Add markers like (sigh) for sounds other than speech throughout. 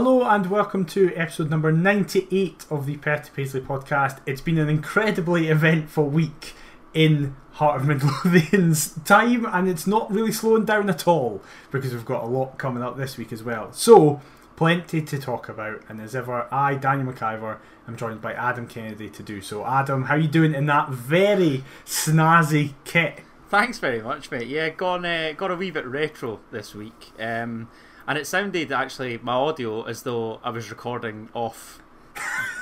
Hello and welcome to episode number 98 of the Perth to Paisley podcast. It's been an incredibly eventful week in Heart of Midlothian's (laughs) time and it's not really slowing down at all because we've got a lot coming up this week as well. So, plenty to talk about and as ever, I, Daniel McIver, am joined by Adam Kennedy to do so. Adam, how are you doing in that very snazzy kit? Thanks very much, mate. Yeah, gone, uh, got a wee bit retro this week. Um, and it sounded actually my audio as though I was recording off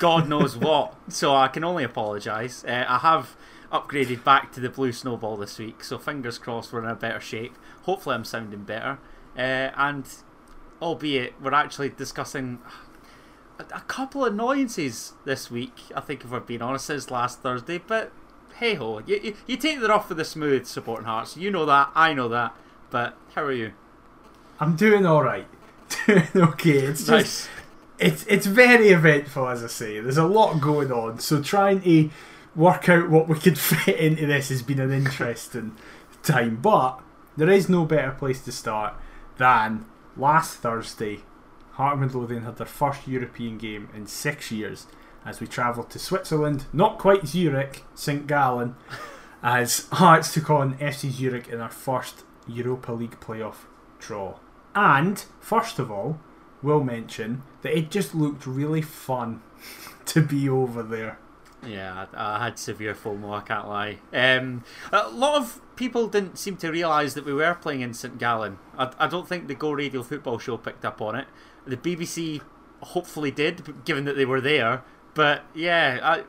God knows (laughs) what. So I can only apologise. Uh, I have upgraded back to the blue snowball this week, so fingers crossed we're in a better shape. Hopefully, I'm sounding better. Uh, and albeit we're actually discussing a, a, couple of annoyances this week. I think if we're being honest, since last Thursday, but. Hey ho, you, you, you take the rough with the smooth, supporting hearts. You know that, I know that. But how are you? I'm doing all right. (laughs) Doing okay. It's Nice. just it's it's very eventful, as I say. There's a lot going on, so trying to work out what we could (laughs) fit into this has been an interesting time. But there is no better place to start than last Thursday. Heart of Midlothian had their first European game in six years as we travelled to Switzerland, not quite Zurich, St Gallen, (laughs) as Hearts took on FC Zurich in our first Europa League playoff draw. And, first of all, we'll mention that it just looked really fun (laughs) to be over there. Yeah, I, I had severe FOMO, I can't lie. Um, a lot of people didn't seem to realise that we were playing in St Gallen. I, I don't think the Go Radio football show picked up on it. The BBC hopefully did, given that they were there. But yeah, I,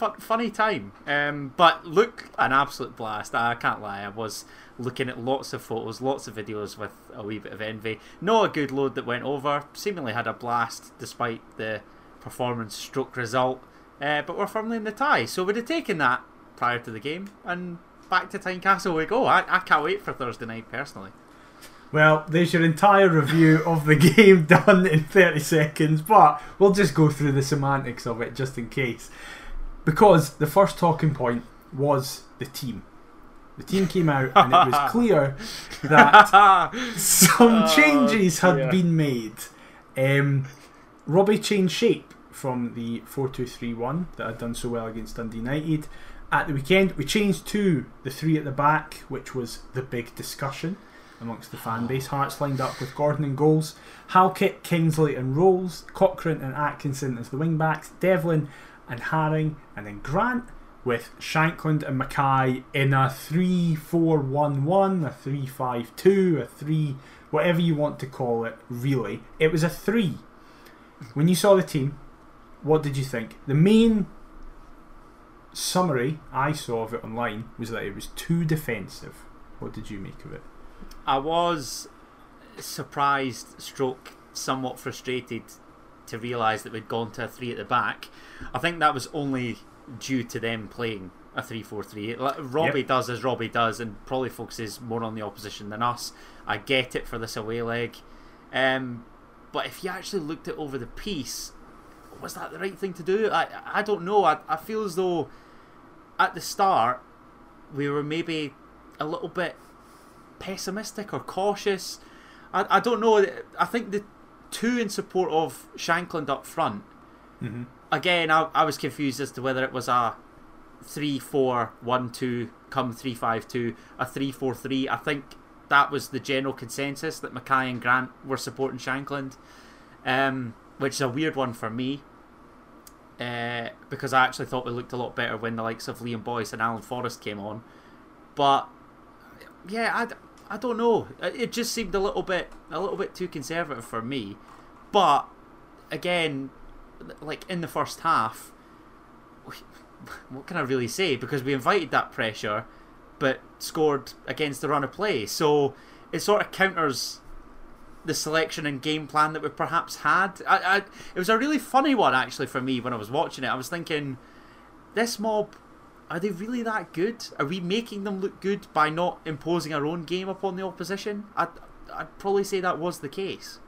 fu- funny time. Um, but look, an absolute blast. I can't lie. I was looking at lots of photos, lots of videos with a wee bit of envy. Not a good load that went over. Seemingly had a blast despite the performance stroke result. Uh, but we're firmly in the tie. So we'd have taken that prior to the game. And back to Tynecastle we go. I, I can't wait for Thursday night personally. Well, there's your entire review of the (laughs) game done in 30 seconds, but we'll just go through the semantics of it just in case. Because the first talking point was the team. The team came out and it was (laughs) clear that (laughs) some Oh, changes had dear. been made. Um, Robbie changed shape from the 4 2 3 1 that had done so well against Dundee United. At the weekend, we changed to the three at the back, which was the big discussion amongst the fan base. Hearts lined up with Gordon and goals, Halkett, Kingsley and Rowles, Cochrane and Atkinson as the wing backs, Devlin and Haring, and then Grant with Shankland and McKay in a 3 4 1 1, a 3 5 2, a 3, whatever you want to call it, really. It was a 3. When you saw the team, what did you think? The main summary I saw of it online was that it was too defensive. What did you make of it? I was surprised, stroke, somewhat frustrated to realise that we'd gone to a three at the back. I think that was only due to them playing a 3 4 3. Robbie Yep. does as Robbie does and probably focuses more on the opposition than us. I get it for this away leg. Um, but if you actually looked at over the piece, was that the right thing to do? I, I don't know. I, I feel as though at the start we were maybe a little bit pessimistic or cautious. I, I don't know. I think the two in support of Shankland up front. Mm-hmm. Again, I, I was confused as to whether it was a 3 4 1 2 come 3 5 2, a 3 4 3. I think that was the general consensus that McKay and Grant were supporting Shankland, um, which is a weird one for me. Uh, because I actually thought we looked a lot better when the likes of Liam Boyce and Alan Forrest came on. But yeah, I, I don't know. It just seemed a little bit a little bit too conservative for me. But again, like in the first half, (laughs) what can I really say? Because we invited that pressure, but scored against the run of play. So it sort of counters the selection and game plan that we perhaps had. I, I, it was a really funny one actually for me when I was watching it. I was thinking, this mob, are they really that good? Are we making them look good by not imposing our own game upon the opposition? I'd, I'd probably say that was the case.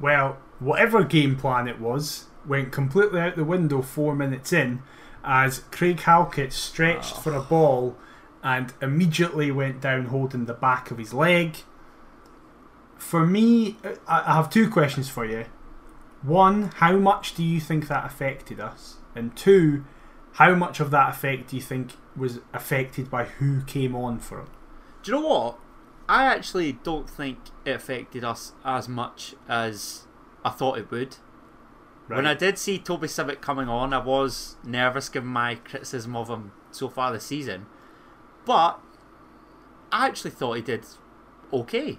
Well, whatever game plan it was went completely out the window four minutes in as Craig Halkett stretched Oh. for a ball and immediately went down holding the back of his leg. for me, I I have two questions for you. One, how much do you think that affected us? And two, how much of that effect do you think was affected by who came on for him? Do you know what? I actually don't think it affected us as much as I thought it would. When I did see Toby Sibbick coming on, I was nervous given my criticism of him so far this season. But I actually thought he did okay.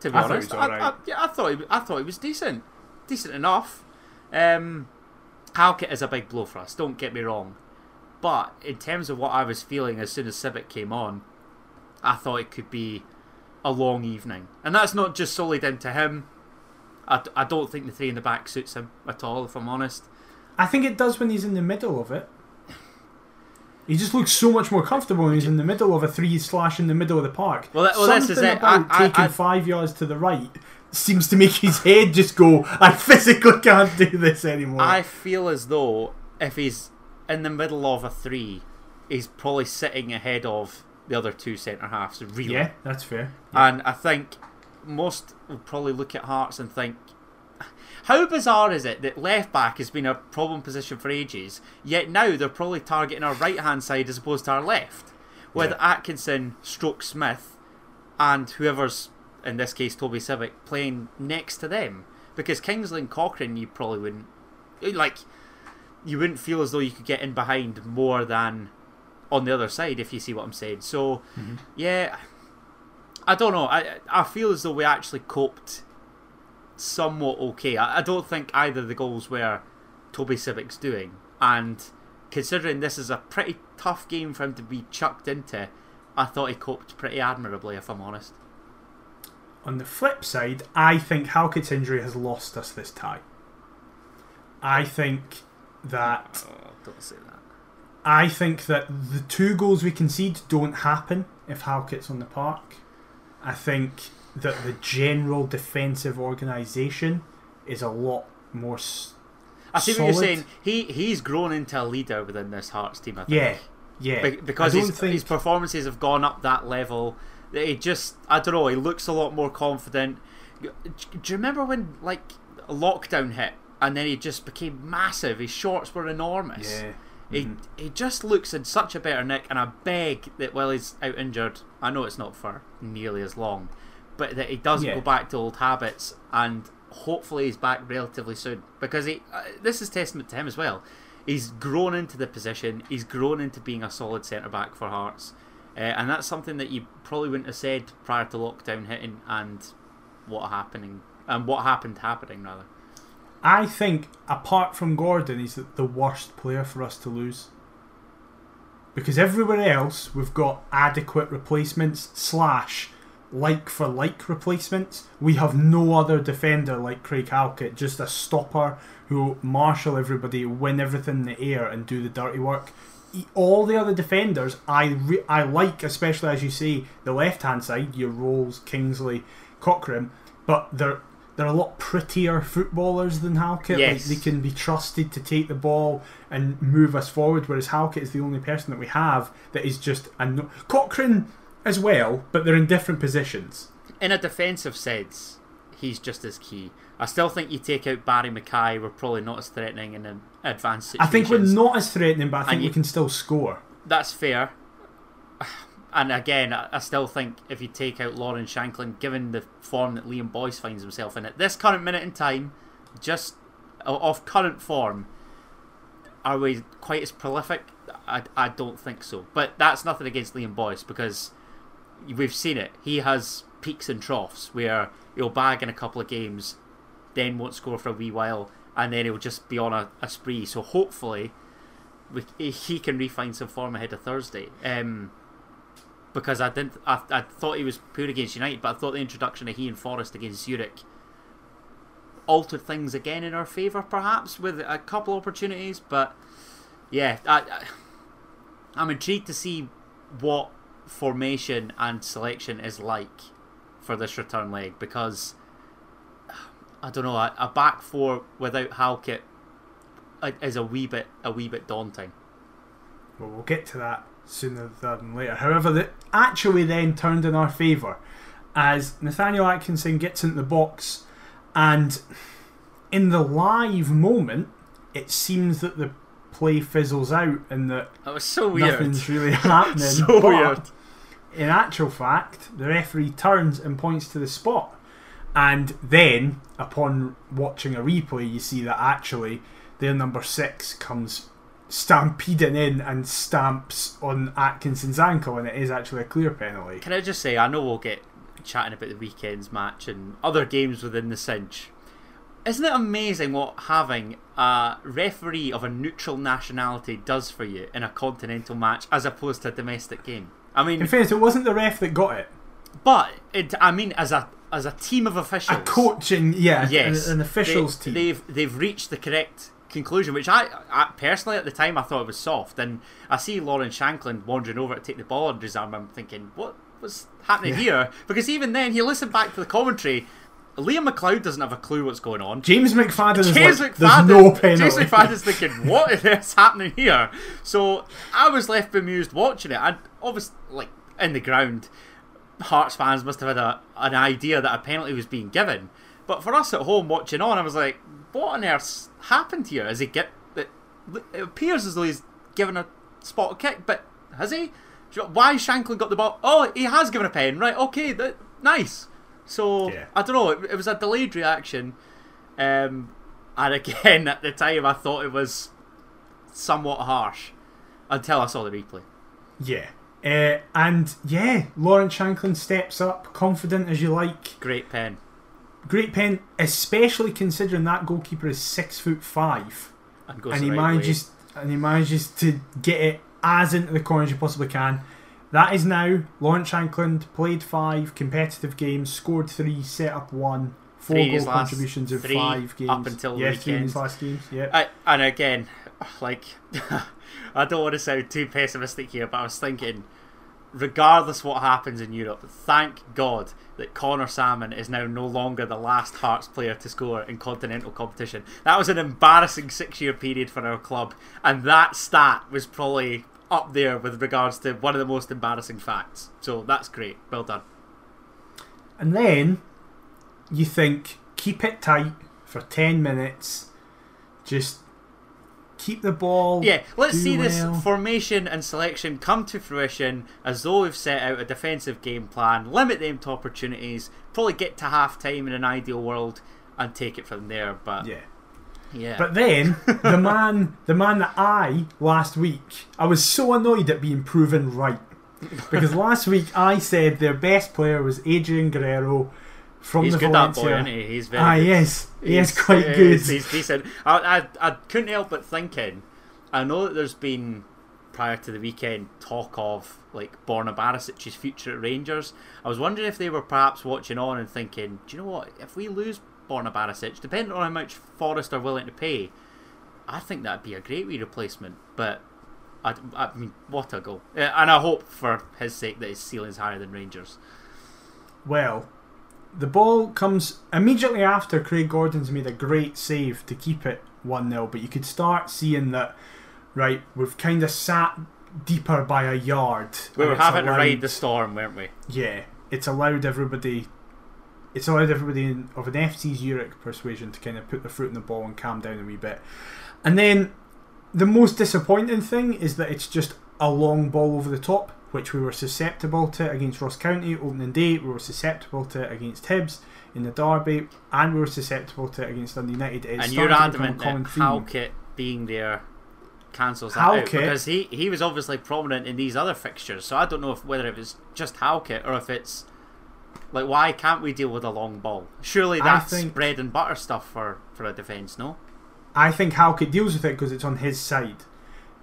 To be I honest, I. I- yeah, I thought he, I thought he was decent, decent enough. Um, Halkett is a big blow for us. Don't get me wrong, but in terms of what I was feeling as soon as Sibbick came on, I thought it could be a long evening, and that's not just solely down to him. I, I don't think the three in the back suits him at all, if I'm honest. I think it does when he's in the middle of it. He just looks so much more comfortable when he's in the middle of a three slash in the middle of the park. Well, that- well, Something it. about I- I- taking I- five yards to the right seems to make his head just go. I physically can't do this anymore. I feel as though if he's in the middle of a three, he's probably sitting ahead of the other two centre halves. Really, yeah, that's fair. And I think most will probably look at Hearts and think, how bizarre is it that left back has been a problem position for ages, yet now they're probably targeting our right hand side as opposed to our left, with Yeah. Atkinson, Stroke Smith, and whoever's in this case Toby Sibbick playing next to them. Because Kingsley and Cochrane, you probably wouldn't like. You wouldn't feel as though you could get in behind more than on the other side, if you see what I'm saying. So, mm-hmm. yeah, I don't know. I I feel as though we actually coped somewhat okay. I, I don't think either of the goals were Toby Sibbick's doing, and considering this is a pretty tough game for him to be chucked into, I thought he coped pretty admirably, if I'm honest. On the flip side, I think Halkett's injury has lost us this tie. I think that Oh, don't say that. I think that the two goals we concede don't happen if Halkett's on the park. I think that the general defensive organisation is a lot more. S- I see what you're saying. He he's grown into a leader within this Hearts team. I think. yeah, yeah. Be- because his, think his performances have gone up that level. that He just, I don't know, he looks a lot more confident. Do you remember when, like, lockdown hit and then he just became massive? His shorts were enormous. yeah. He, Mhm. he just looks in such a better nick, and I beg that while he's out injured, I know it's not for nearly as long, but that he doesn't Yeah. go back to old habits, and hopefully he's back relatively soon. Because he, uh, this is testament to him as well. He's grown into the position. He's grown into being a solid centre back for Hearts, uh, and that's something that you probably wouldn't have said prior to lockdown hitting and what happening and what happened happening rather. I think apart from Gordon, he's the- the worst player for us to lose. Because everywhere else we've got adequate replacements slash like for like replacements. We have no other defender like Craig Halkett, just a stopper who marshal everybody, win everything in the air, and do the dirty work. All the other defenders, I re- I like, especially as you say, the left hand side, your Rowles, Kingsley, Cochrane, but they're they're a lot prettier footballers than Halkett. Yes. Like they can be trusted to take the ball and move us forward, whereas Halkett is the only person that we have that is just a no- Cochrane as well, but they're in different positions. in a defensive sense, he's just as key. I still think you take out Barrie McKay, we're probably not as threatening in an advanced I think we're not as threatening, but I think And we you- can still score. That's fair. (sighs) And again, I still think if you take out Lawrence Shankland, given the form that Liam Boyce finds himself in at this current minute in time, just o- of current form, are we quite as prolific? I, I don't think so. But that's nothing against Liam Boyce because we've seen it. He has peaks and troughs where he'll bag in a couple of games, then won't score for a wee while, and then he'll just be on a, a spree. So hopefully, we, he can refine some form ahead of Thursday. Um, because I didn't, I, I thought he was poor against United, but I thought the introduction of he and Forrest against Zurich altered things again in our favour, perhaps with a couple of opportunities. But yeah, I, I, I'm intrigued to see what formation and selection is like for this return leg because I don't know a, a back four without Halkett uh, is a wee bit a wee bit daunting. Well, we'll get to that sooner than later. However, that actually then turned in our favour. as Nathaniel Atkinson gets into the box, and in the live moment, it seems that the play fizzles out and that That was so weird. nothing's really (laughs) happening. so but weird. In actual fact, the referee turns and points to the spot, and then upon watching a replay, you see that actually their number six comes stampeding in and stamps on Atkinson's ankle, and it is actually a clear penalty. Can I just say, I know we'll get chatting about the weekend's match and other games within the cinch. Isn't it amazing what having a referee of a neutral nationality does for you in a continental match as opposed to a domestic game? I mean, In fairness, it wasn't the ref that got it. but it, I mean, as a as a team of officials, A coaching, yeah, yes, an, an officials they, team. They've they've reached the correct conclusion, which I, I personally at the time I thought it was soft, and I see Lawrence Shankland wandering over to take the ball under his arm. I'm thinking, what was happening Yeah. here? Because even then, he listened back to the commentary. Liam McLeod doesn't have a clue what's going on. James McFadden is James like, McFadden, no penalty. James McFadden's thinking, what is (laughs) happening here? So I was left bemused watching it. And obviously, like in the ground, Hearts fans must have had a, an idea that a penalty was being given. But for us at home watching on, I was like, what on earth's happened here? Has he get it? It appears as though he's given a spot kick, but has he? Why Shankland got the ball? Oh, he has given a pen, right? Okay, that, nice. So Yeah. I don't know. It, it was a delayed reaction, um, and (laughs) again at the time I thought it was somewhat harsh until I saw the replay. Yeah. Uh, and yeah, Lawrence Shankland steps up, confident as you like. Great pen. Great pen, especially considering that goalkeeper is six foot five, And, goes and he right way. manages and he manages to get it as into the corner as you possibly can. That is now Lawrence Shankland played five competitive games, scored three, set up one, four Three goal contributions in three five games up until the yeah, three his weekend. last games. Yeah, I, and again, (sighs) like, (laughs) (laughs) I don't want to sound too pessimistic here, but I was thinking, regardless what happens in Europe, thank God that Conor Sammon is now no longer the last Hearts player to score in continental competition. That was an embarrassing six year period for our club, and that stat was probably up there with regards to one of the most embarrassing facts. So that's great. Well done. and then you think keep it tight for ten minutes, just keep the ball. Yeah, let's see this formation and selection come to fruition as though we've set out a defensive game plan, limit them to opportunities, probably get to half time in an ideal world and take it from there. But Yeah. yeah, But then (laughs) the man, the man that I last week, I was so annoyed at being proven right because last week I said their best player was Adrian Guerrero from he's the good that boy, Valencia. isn't he? He's very ah, good. yes, he is He's- quite uh, good. He's, he's decent. I, I, I couldn't help but thinking. I know that there's been prior to the weekend talk of like Borna Barisic's future at Rangers. I was wondering if they were perhaps watching on and thinking, do you know what? If we lose Borna Barisic, depending on how much Forest are willing to pay, I think that'd be a great wee replacement. But I, I mean, what a goal! Uh, And I hope for his sake that his ceiling's higher than Rangers. Well, the ball comes immediately after Craig Gordon's made a great save to keep it 1 0, but you could start seeing that, right, we've kind of sat deeper by a yard. We were having to allowed- ride the storm, weren't we? Yeah, it's allowed everybody. It's allowed everybody in, of an FC Zurich persuasion to kind of put their foot in the ball and calm down a wee bit. And then the most disappointing thing is that it's just a long ball over the top, which we were susceptible to against Ross County opening day. We were susceptible to against Hibs in the derby, and we were susceptible to against Dundee United. It's and you're adamant that. Halkett being there cancels that out because he, he was obviously prominent in these other fixtures. So I don't know if whether it was just Halkett or if it's like why can't we deal with a long ball? Surely that's think- bread and butter stuff for for a defence, no? I think Halkett deals with it because it's on his side.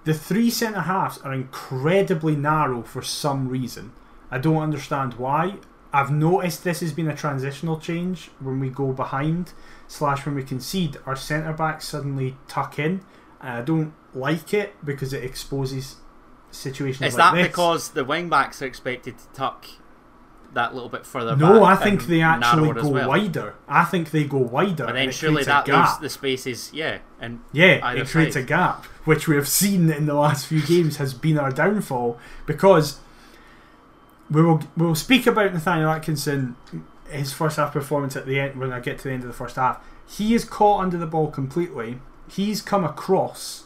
The three centre halves are incredibly narrow for some reason. I don't understand why. I've noticed this has been a transitional change when we go behind slash when we concede. Our centre backs suddenly tuck in, and I don't like it because it exposes situations Is like that this. because the wing backs are expected to tuck that little bit further no, I think they actually go well? wider. I think they go wider. But and then surely that leaves the spaces, yeah, and Yeah, it creates side. a gap, which we have seen in the last few games has been our downfall because we will we will speak about Nathaniel Atkinson, his first half performance at the end when I get to the end of the first half. He is caught under the ball completely. He's come across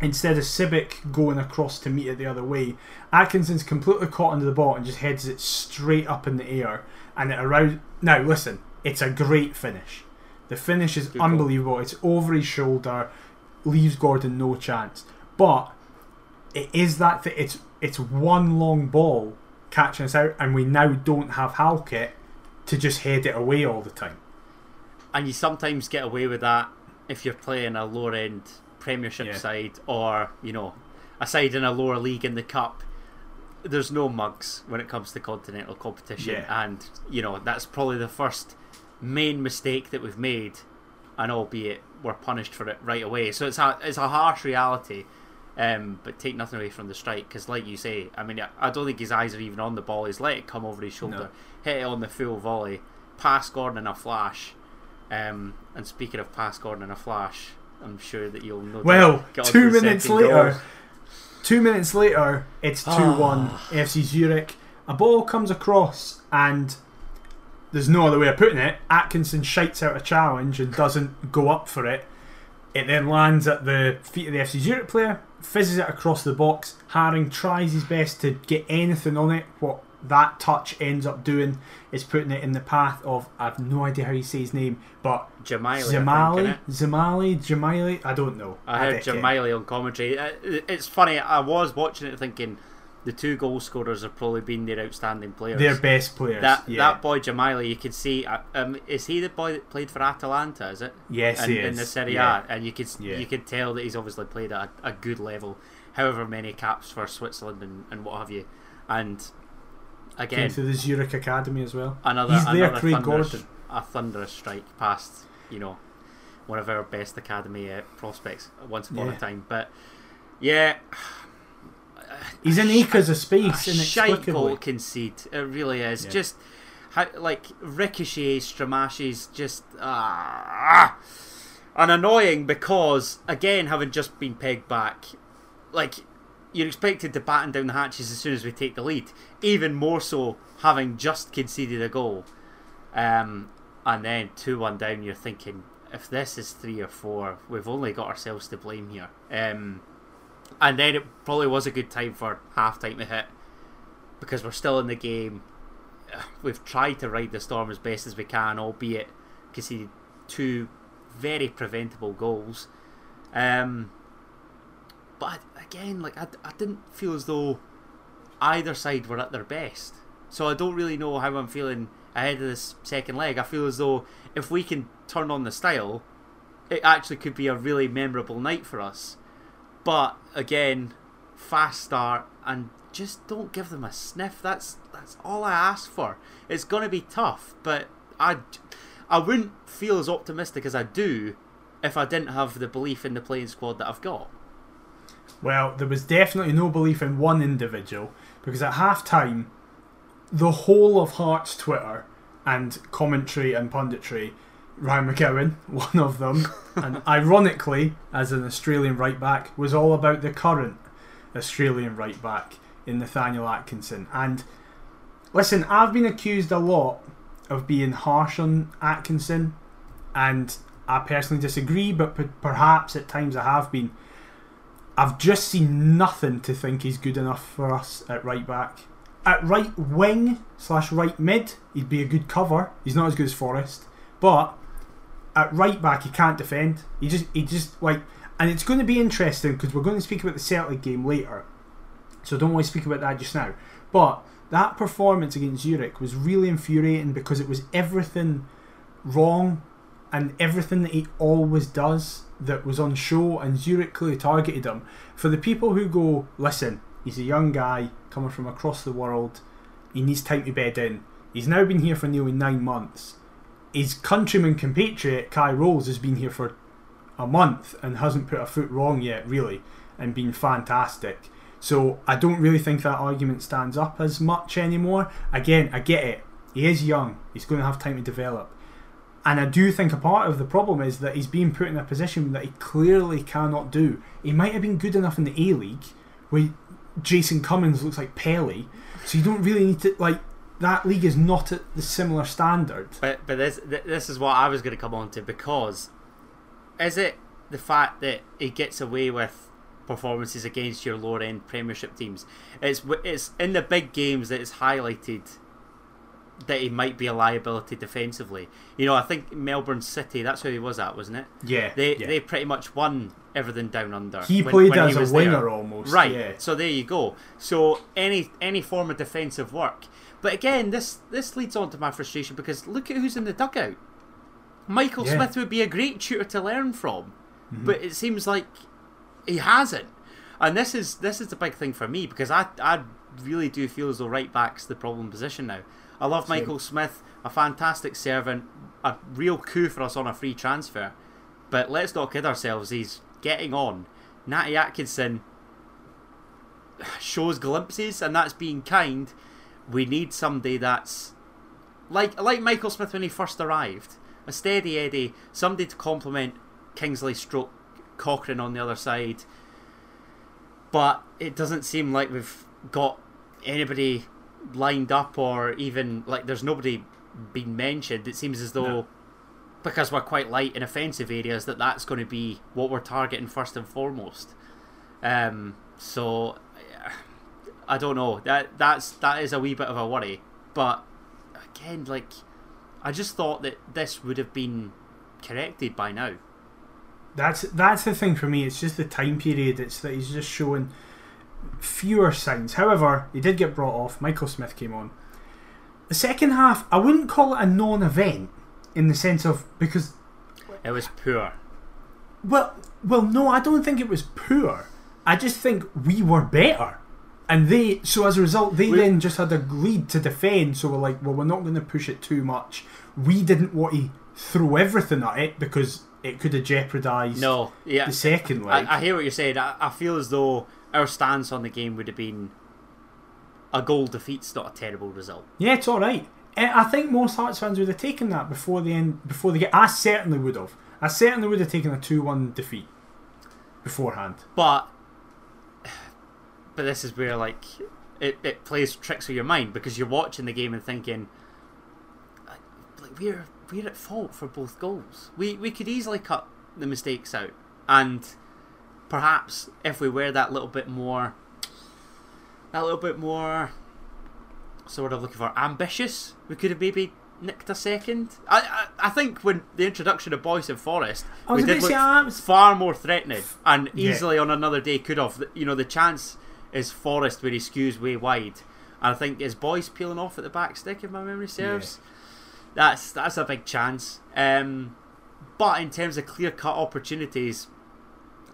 instead of Sibbick going across to meet it the other way. Atkinson's completely caught under the ball and just heads it straight up in the air, and it aroused. Now listen, it's a great finish. The finish is Good goal. unbelievable. It's over his shoulder, leaves Gordon no chance. But it is that th- it's it's one long ball catching us out, and we now don't have Halkett to just head it away all the time. and you sometimes get away with that if you're playing a lower end Premiership Yeah. side or you know a side in a lower league in the cup. There's no mugs when it comes to continental competition, Yeah. and you know that's probably the first main mistake that we've made, and albeit we're punished for it right away. So it's a it's a harsh reality. Um, but take nothing away from the strike because, like you say, I mean, I- don't think his eyes are even on the ball. He's let it come over his shoulder, No. hit it on the full volley, pass Gordon in a flash. Um, and speaking of pass Gordon in a flash, I'm sure that you'll know. Well, two minutes later, goal. two minutes later, it's two one Ah. FC Zurich. A ball comes across and there's no other way of putting it. Atkinson shites out a challenge and doesn't go up for it. It then lands at the feet of the FC Zurich player, fizzes it across the box. Haring tries his best to get anything on it. What that touch ends up doing is putting it in the path of I've no idea how you say his name, but Jamili, I think, Zamali, innit? Zamali, Jamili. I don't know. I heard. Jamili on commentary. Uh, It's funny. I was watching it thinking the two goal scorers have probably been their outstanding players. Their best players. that yeah. that boy Jamili, you could see. uh, Um, is he the boy that played for Atalanta? Is it? yes, in, he in the Serie yeah. A, and you could Yeah. you could tell that he's obviously played at a, a good level, however many caps for Switzerland and, and what have you, and Came again through the Zurich Academy as well. another He's there, another Craig thunderous, Gordon. a thunderous strike past you know one of our best academy uh, prospects once upon Yeah. a time, but yeah. He's in acres of space. a shite goal concede. It really is. Yeah. Just how, like ricochets, Stramaches, just ah, and annoying because again, having just been pegged back, like you're expected to batten down the hatches as soon as we take the lead. Even more so, having just conceded a goal, um, and then two one down. You're thinking, if this is three or four, we've only got ourselves to blame here. Um, and then it probably was a good time for half time to hit because we're still in the game. (sighs) We've tried to ride the storm as best as we can, albeit conceded two very preventable goals. Um, but again, like I, I didn't feel as though either side were at their best. So I don't really know how I'm feeling ahead of this second leg. I feel as though if we can turn on the style, it actually could be a really memorable night for us. But again, fast start and just don't give them a sniff. That's that's all I ask for. It's gonna be tough, but I I wouldn't feel as optimistic as I do if I didn't have the belief in the playing squad that I've got. Well, there was definitely no belief in one individual because at half time, the whole of Hearts Twitter and commentary and punditry, Ryan McGowan, (laughs) one of them, and (laughs) ironically, as an Australian right back, was all about the current Australian right back in Nathaniel Atkinson. And listen, I've been accused a lot of being harsh on Atkinson, and I personally disagree, but p- perhaps at times I have been. I've just seen nothing to think he's good enough for us at right back. At right wing slash right mid, he'd be a good cover. He's not as good as Forrest, but at right back he can't defend. He just he just like, and it's going to be interesting because we're going to speak about the Celtic game later, so don't want to speak about that just now. But that performance against Zurich was really infuriating because it was everything wrong and everything that he always does that was on show, and Zurich clearly targeted him. For the people who go, listen, he's a young guy coming from across the world, he needs time to bed in. He's now been here for nearly nine months. His countryman compatriot Kye Rowles has been here for a month and hasn't put a foot wrong yet, really, and been fantastic. So I don't really think that argument stands up as much anymore. Again, I get it. He is young. He's going to have time to develop. And I do think a part of the problem is that he's being put in a position that he clearly cannot do. He might have been good enough in the A League, where Jason Cummings looks like Pele. So you don't really need to like that league is not at the similar standard. But but this this is what I was going to come on to because is it the fact that he gets away with performances against your lower end Premiership teams? It's it's in the big games that it's highlighted that he might be a liability defensively. You know, I think Melbourne City, that's who he was at, wasn't it? Yeah, They yeah. they pretty much won everything down under. he when- played when as he was a winger there. almost. Right. Yeah. So there you go. So any any form of defensive work. But again, this this leads on to my frustration because look at who's in the dugout. Michael Yeah. Smith would be a great tutor to learn from, Mm-hmm. but it seems like he hasn't. And this is this is the big thing for me because I I really do feel as though right back's the problem position now. I love Same. Michael Smith, a fantastic servant, a real coup for us on a free transfer. But let's not kid ourselves, he's getting on. Natty Atkinson shows glimpses, and that's being kind. We need somebody that's like like Michael Smith when he first arrived, a steady Eddie, somebody to complement Kingsley Stroke Cochrane on the other side. But it doesn't seem like we've got anybody lined up, or even like there's nobody been mentioned. It seems as though No. because we're quite light in offensive areas that that's going to be what we're targeting first and foremost. Um, so I don't know. That that's that is a wee bit of a worry. But again, like I just thought that this would have been corrected by now. That's that's the thing for me. It's just the time period. It's that he's just showing fewer signs. However, he did get brought off. Michael Smith came on. The second half, I wouldn't call it a non-event in the sense of because It was poor. well, well, no, I don't think it was poor. I just think we were better, and they. So as a result, they We- then just had a lead to defend. So we're like, well, we're not going to push it too much. We didn't want to throw everything at it because it could have jeopardised No, yeah, the second leg. I, I hear what you're saying. I, I feel as though our stance on the game would have been a goal defeat's not a terrible result. Yeah, it's all right. Eh, I think most Hearts fans would have taken that before the end. Before the game, I certainly would have. I certainly would have taken a two-one defeat beforehand. But but this is where like it, it plays tricks with your mind because you're watching the game and thinking like, like we're we're at fault for both goals. We we could easily cut the mistakes out and perhaps if we were that little bit more that little bit more sort of looking for ambitious, we could have maybe nicked a second. I I, I think when the introduction of Boyce and Forrest was we did look was- far more threatening and Yeah. easily on another day could have. You know, the chance is Forrest where he skews way wide. And I think his boys peeling off at the back stick, if my memory serves. That's that's a big chance. Um, but in terms of clear cut opportunities,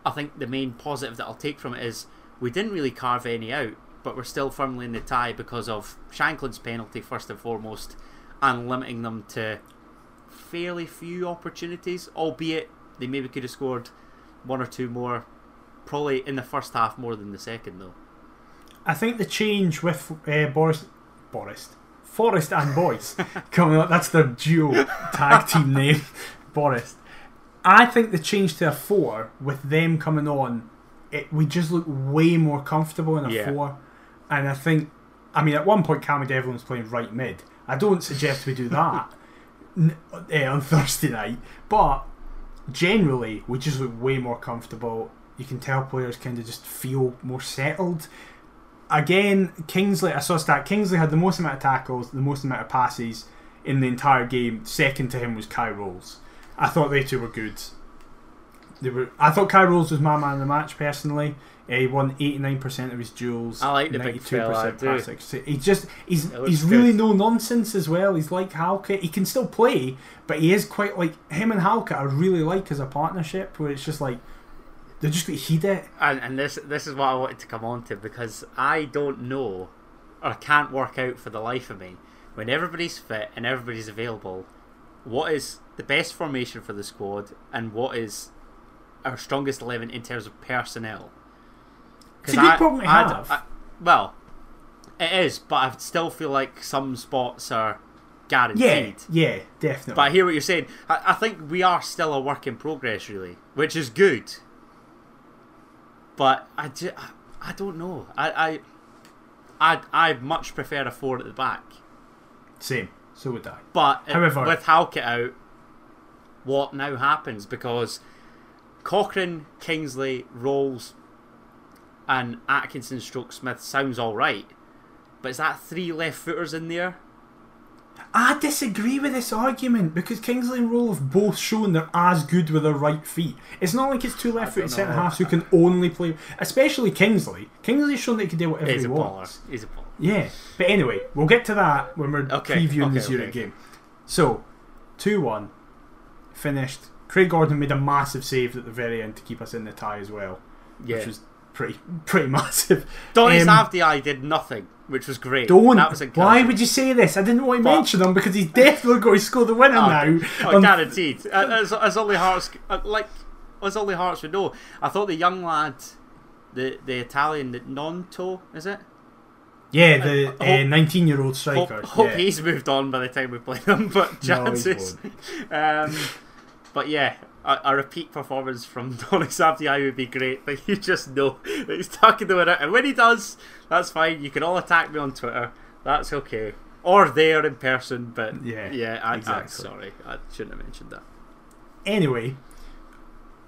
I think the main positive that I'll take from it is we didn't really carve any out, but we're still firmly in the tie because of Shankland's penalty first and foremost, and limiting them to fairly few opportunities, albeit they maybe could have scored one or two more, probably in the first half more than the second though. I think the change with uh, Boris, Boris, Forrest and Boyce (laughs) coming up. That's their duo tag team (laughs) name, Boris. I think the change to a four with them coming on, it we just look way more comfortable in a Yeah. four, and I think, I mean, at one point Cammy Devlin was playing right mid. I don't suggest we do (laughs) that n- eh, on Thursday night, but generally we just look way more comfortable. You can tell players kind of just feel more settled again, Kingsley. I saw stat. Kingsley had the most amount of tackles, the most amount of passes in the entire game. Second to him was Kye Rowles. I thought they two were good. They were. I thought Kye Rowles was my man of the match personally. Uh, he won eighty nine percent of his duels. I like the big fella, I do. pass. He just he's he's really no nonsense as well. He's like Halkett. He can still play, but he is quite like him and Halkett. I really like as a partnership where it's just like they're just going to heat it. And, and this this is what I wanted to come on to because I don't know or can't work out for the life of me when everybody's fit and everybody's available what is the best formation for the squad and what is our strongest 11 in terms of personnel. It's a good problem to I- have. I- well, it is, but I still feel like some spots are guaranteed. Yeah, yeah, definitely. But I hear what you're saying. I, I think we are still a work in progress, really, which is good. But I, I don't know. I I I I much prefer a four at the back. Same. So would I. But it- However- with Halkett out, what now happens? Because Cochrane, Kingsley, Rowles, and Atkinson stroke Smith sounds all right. But is that three left footers in there? I disagree with this argument because Kingsley and Roll have both shown they're as good with their right feet. It's not like it's two left footed centre halves who can only play, especially Kingsley. Kingsley's shown that he can do whatever He's he a wants. baller. He's a baller. Yeah, but anyway, we'll get to that when we're Okay, previewing the okay, Zurich okay. game. So, 2 1, finished. Craig Gordon made a massive save at the very end to keep us in the tie as well, Yeah. which was pretty (laughs) pretty massive. Donny Um, Savdiai did nothing, which was great. Don't. That was Why would you say this? I didn't want to But- mention him because he's definitely going to score the winner Oh, now. Oh, Um, guaranteed. Uh, As, as only Hearts, uh, like as only Hearts would know. I thought the young lad, the the Italian, the Gnonto, is it? yeah, the I hope- 19 year old Hope, striker. hope yeah. he's moved on by the time we play (laughs) them, but No, chances. um, but yeah, a, a repeat performance from (laughs) Donis Avdijaj would be great. But you just know that he's talking the winner, and when he does, that's fine. You can all attack me on Twitter. That's okay. Or there in person, but Yeah, yeah, I, I'm exactly. sorry, I shouldn't have mentioned that. Anyway,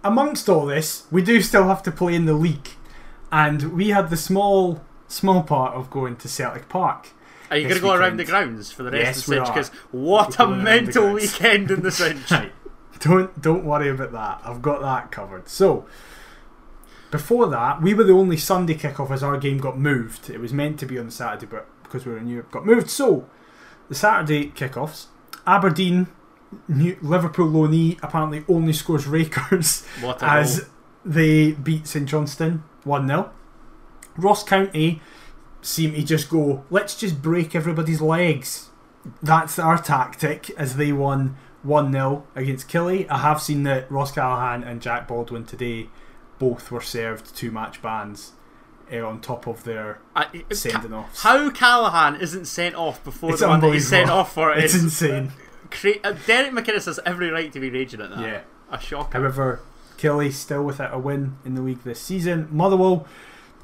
amongst all this, we do still have to play in the league, and we had the small small part of going to Celtic Park. Are you going to go around the grounds for the rest Yes, of the cinch? Because what We're a going around the mental weekend in the cinch. (laughs) Don't don't worry about that. I've got that covered. So before that, we were the only Sunday kickoff as our game got moved. It was meant to be on the Saturday, but because we were in Europe, got moved. So the Saturday kickoffs, Aberdeen, New, Liverpool loanee apparently only scores rakers as goal. they beat St Johnstone one 0 Ross County seem to just go, let's just break everybody's legs. That's our tactic as they won 1 0 against Killy. I have seen that Ross Callachan and Jack Baldwin today both were served two match bans uh, on top of their I- sending offs. How Callachan isn't sent off before It's the one that he's sent off for It's is insane. cra- uh, Derek McInnes has every right to be raging at that. Yeah. A shocker. However, Killy still without a win in the league this season. Motherwell,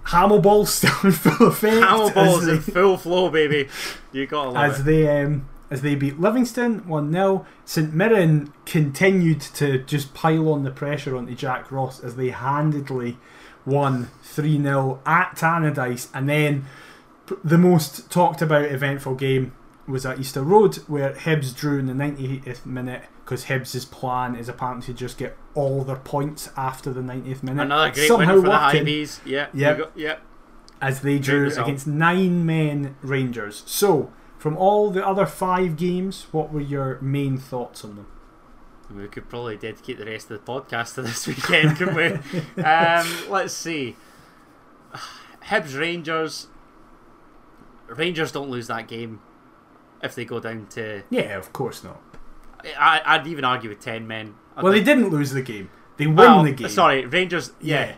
Hamilball still (laughs) in full effect. Hammer balls in full flow, baby. You gotta love as it. they um, as they beat Livingston one 0 St Mirren continued to just pile on the pressure onto Jack Ross as they handedly won three 0 at Tannadice, and then the most talked about eventful game was at Easter Road where Hibs drew in the 98th minute because Hibs' plan is apparently to just get all their points after the 90th minute. Another great somehow win for the working Hibees. Yeah. Yep. go- Yep. as they drew against nine men Rangers. So, from all the other five games, what were your main thoughts on them? We could probably dedicate the rest of the podcast to this (laughs) weekend, couldn't we? um, let's see. Hibs Rangers. Rangers don't lose that game if they go down to. Yeah, of course not. I, I'd even argue with 10 men. I'd Well, they didn't lose the game. They win well, the game. Sorry, Rangers. Yeah. Yeah.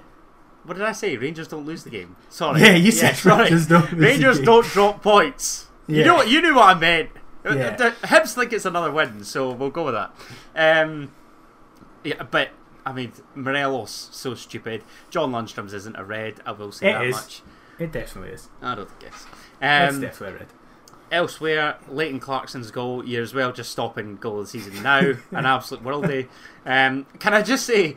What did I say? Rangers don't lose the game. Sorry. Yeah, you said sorry. Rangers don't lose the Rangers don't drop points. You know what? You knew what I meant. Uh, Yeah. The Hibs think it's another win, so we'll go with that. Um, yeah, but I mean, Morelos so stupid. John Lundstram's isn't a red. I will say It that is. much. It definitely is. I don't guess. It's Um, definitely red. elsewhere, Leighton Clarkson's goal. You're as well just stopping goal of the season now. (laughs) An absolute worldie. Um, can I just say,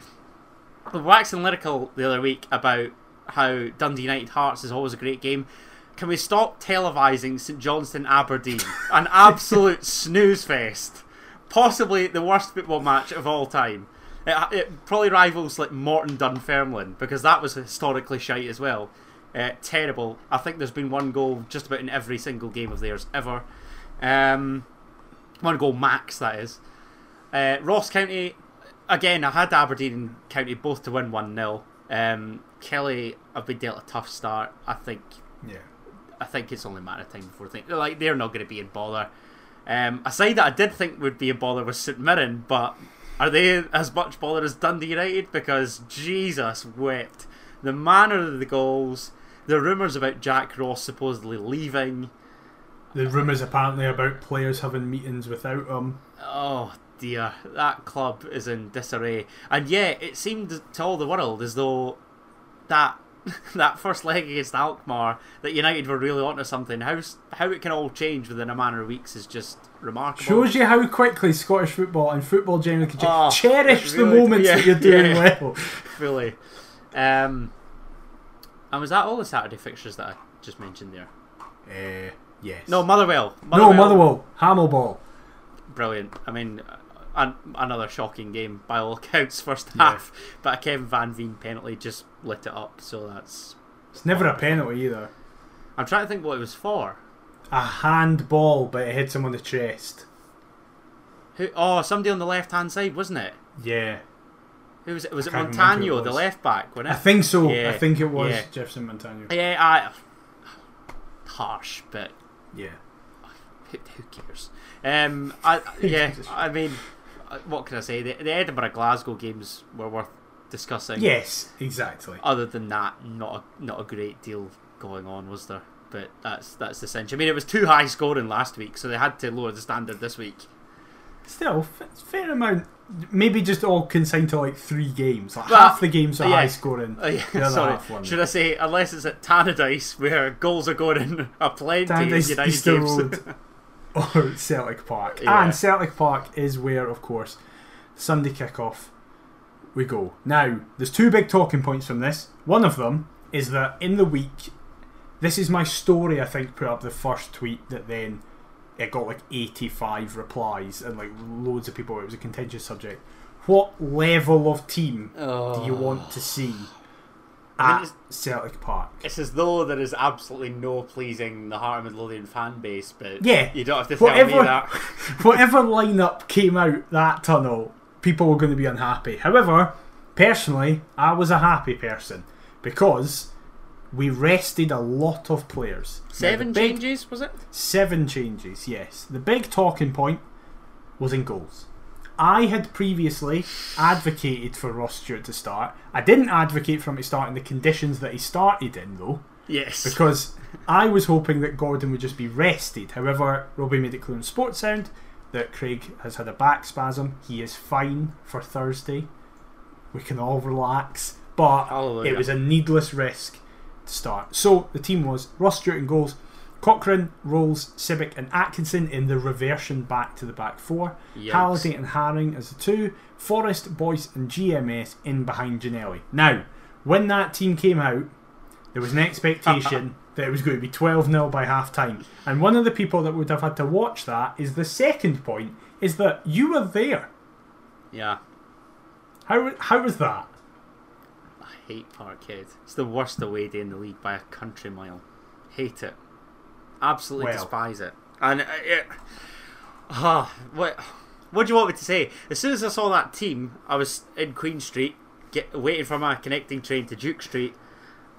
waxing lyrical the other week about how Dundee United Hearts is always a great game. Can we stop televising St Johnstone Aberdeen? An absolute (laughs) snooze fest. Possibly the worst football match of all time. It, it probably rivals like Morton Dunfermline because that was historically shite as well. Uh, terrible. I think there's been one goal just about in every single game of theirs ever. Um, one goal max, that is. Uh, Ross County, again, I had Aberdeen and County both to win 1 0. Um, Kelly have been dealt a tough start. I think Yeah. I think it's only a matter of time before they like they're not going to be in bother. Um, a side that I did think would be in bother was St Mirren, but are they as much bother as Dundee United? Because Jesus wept. The manner of the goals, the rumours about Jack Ross supposedly leaving. The rumours apparently about players having meetings without him. Oh dear, that club is in disarray. And yeah, it seemed to all the world as though that (laughs) that first leg against Alkmaar that United were really onto something. How how it can all change within a matter of weeks is just remarkable. Shows you how quickly Scottish football and football generally can. Oh, Cherish it the moments yeah, that you're doing yeah. well. (laughs) fully. Um, and was that all the Saturday fixtures that I just mentioned there? Uh, yes. No, Motherwell. no, Motherwell, Hamilball. Brilliant. I mean, an, another shocking game by all accounts, first Yeah. half. But a Kevin Van Veen penalty just lit it up. So that's. It's never a penalty either. I'm trying to think what it was for. A handball, but it hits him on the chest. Who? Oh, somebody on the left hand side, wasn't it? Yeah, Who was it? Was it can't remember who Montano, it the left back? Wasn't it? I think so. Yeah, I think it was yeah. Jefferson Montano. Yeah, I. Harsh, but Yeah. who, cares? Um, I, (laughs) yeah, I mean, what can I say? The, the Edinburgh Glasgow games were worth discussing. Yes, exactly. Other than that, not a, not a great deal going on, was there? But that's that's the cinch. I mean, it was too high scoring last week, so they had to lower the standard this week. Still, fair amount. Maybe just all consigned to like three games. Like Well, half the games are yeah. high scoring. Uh, yeah, sorry, should I say unless it's at Tannadice where goals are going in a plenty in United games. (laughs) (laughs) Or Celtic Park. Ah, yeah. And Celtic Park is where, of course, Sunday kickoff we go. Now, there's two big talking points from this. One of them is that in the week, this is my story, I think, put up the first tweet that then it got like 85 replies and like loads of people. It was a contentious subject. What level of team Oh. do you want to oh. see I mean, at Celtic Park? It's as though there is absolutely no pleasing the Heart of Midlothian fan base, but Yeah. you don't have to tell me that. (laughs) whatever lineup came out that tunnel, people were going to be unhappy. However, personally, I was a happy person because we rested a lot of players. Now, Seven big- changes, was it? Seven changes, yes. The big talking point was in goals. I had previously advocated for Ross Stewart to start. I didn't advocate for him to start in the conditions that he started in, though Yes. because I was hoping that Gordon would just be rested. However, Robbie made it clear on Sportsound that Craig has had a back spasm. He is fine for Thursday. We can all relax, but Hallelujah. it was a needless risk to start. So the team was Ross Stewart in goals, Cochrane, Rowles, Sibbick, and Atkinson in the reversion back to the back four. Yikes. Halliday and Haring as the two, Forrest, Boyce, and GMS in behind Ginnelly. Now, when that team came out, there was an expectation (laughs) that it was going to be 12 0 by half time. And one of the people that would have had to watch that is the second point is that you were there. Yeah. How, how was that? I hate Parkhead. It's the worst away day in the league by a country mile. Hate it. Absolutely Well. despise it. And uh, it, (sighs) what? What do you want me to say? As soon as I saw that team, I was in Queen Street, get, waiting for my connecting train to Duke Street,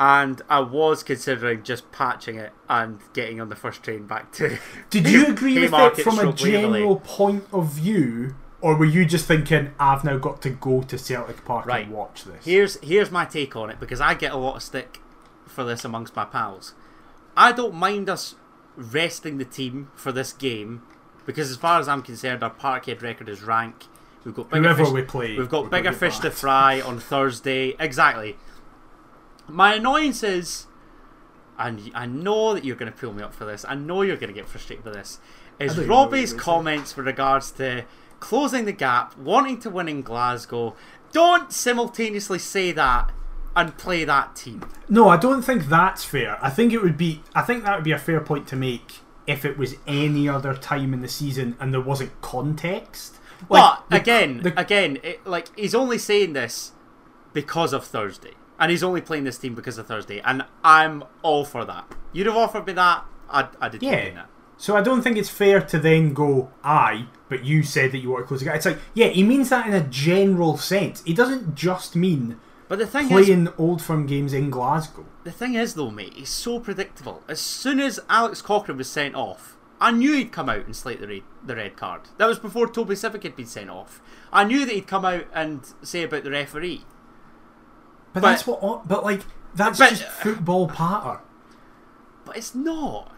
and I was considering just patching it and getting on the first train back to. (laughs) Did you agree with it from a general point of view? Or were you just thinking, I've now got to go to Celtic Park Right. and watch this? Here's here's my take on it because I get a lot of stick for this amongst my pals. I don't mind us resting the team for this game because, as far as I'm concerned, our Parkhead record is rank. We've got bigger Whoever fish, we play, we've got bigger fish to fry on (laughs) Thursday. Exactly. My annoyance is, and I know that you're going to pull me up for this. I know you're going to get frustrated with this. Is don't even know what Robbie's comments with regards to closing the gap, wanting to win in Glasgow. Don't simultaneously say that and play that team. No, I don't think that's fair. I think it would be. I think that would be a fair point to make if it was any other time in the season and there wasn't context. But the- again, the- again, it, like he's only saying this because of Thursday, and he's only playing this team because of Thursday, and I'm all for that. You'd have offered me that, I'd, I'd have Yeah. it. So I don't think it's fair to then go, I, but you said that you want to close the gap. It's like, yeah, he means that in a general sense. He doesn't just mean But the thing is, playing old firm games in Glasgow. the thing is though, mate, he's so predictable. As soon as Alex Cochrane was sent off, I knew he'd come out and slate the red, the red card. That was before Toby Sibbick had been sent off. I knew that he'd come out and say about the referee. But, But- that's what. But like, that's But- just football patter. But it's not.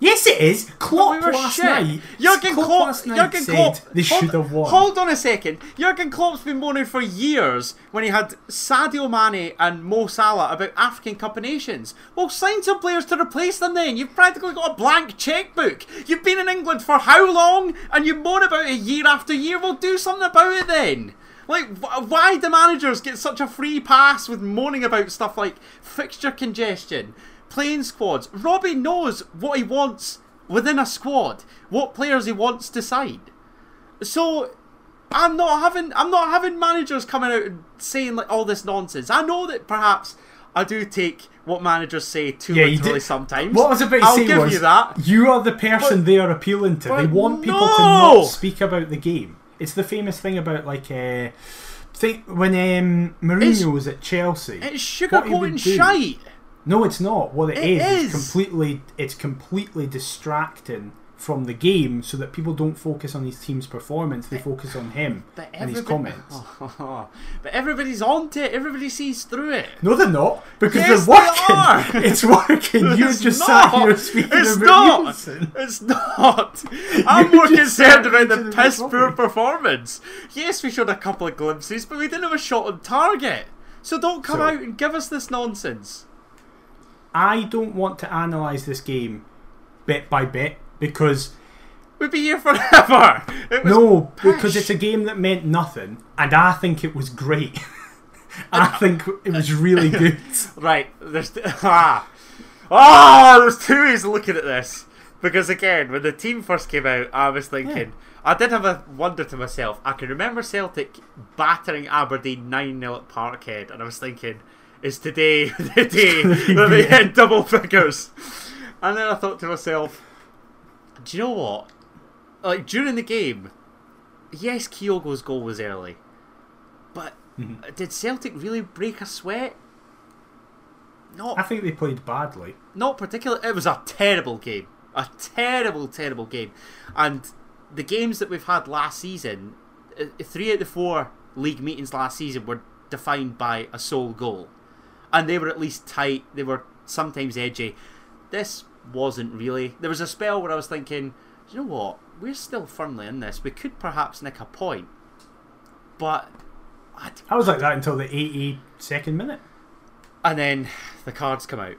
Yes, it is. Klopp we last shit. night. Jurgen Klopp Klopp, last night Jurgen Klopp, they hold, should have won. Hold on a second. Jurgen Klopp's been moaning for years when he had Sadio Mane and Mo Salah about African Cup of Nations. Well, sign some players to replace them then. You've practically got a blank checkbook. You've been in England for how long? And you moan about it year after year. Well, do something about it then. Like, why do managers get such a free pass with moaning about stuff like fixture congestion, playing squads? Robbie knows what he wants within a squad, what players he wants to sign. So, I'm not having I'm not having managers coming out and saying like all this nonsense. I know that perhaps I do take what managers say too Yeah, literally sometimes. What I was about to I'll say give was, you that. you are the person But- they are appealing to. They want people to not speak about the game. It's the famous thing about like uh, think when um, Mourinho was at Chelsea. It's what he would sugarcoating shite. No, it's not. What It it is, is. it's completely it's completely distracting from the game, so that people don't focus on his team's performance. They focus on him and his comments. (laughs) but everybody's on to it. Everybody sees through it. No, they're not because Yes, they're working. they are. (laughs) it's working. (laughs) You It's just not. sat here speaking It's about not. Wilson. It's not. I'm more concerned about the the piss poor performance. Yes, we showed a couple of glimpses, but we didn't have a shot on target. So don't come So- out and give us this nonsense. I don't want to analyse this game bit by bit because We'd be here (laughs) forever. No, because it's a game that meant nothing, and I think it was great. (laughs) I think it was really good. (laughs) Right, there's ah, ah, there's two ways of looking at this. Because again, when the team first came out, I was thinking, I did have a wonder to myself. I can remember Celtic battering Aberdeen nine 0 at Parkhead, and I was thinking, is today the day that they hit double figures? And then I thought to myself, do you know what? Like during the game, yes, Kyogo's goal was early, but Mhm. did Celtic really break a sweat? Not I think they played badly. not particularly. It was a terrible game, a terrible, terrible game, and the games that we've had last season, uh, three out of the four league meetings last season were defined by a sole goal, and they were at least tight. They were sometimes edgy. This wasn't really. There was a spell where I was thinking, you know what, we're still firmly in this. We could perhaps nick a point, but. I, I was like that until the 82nd minute. and then the cards come out.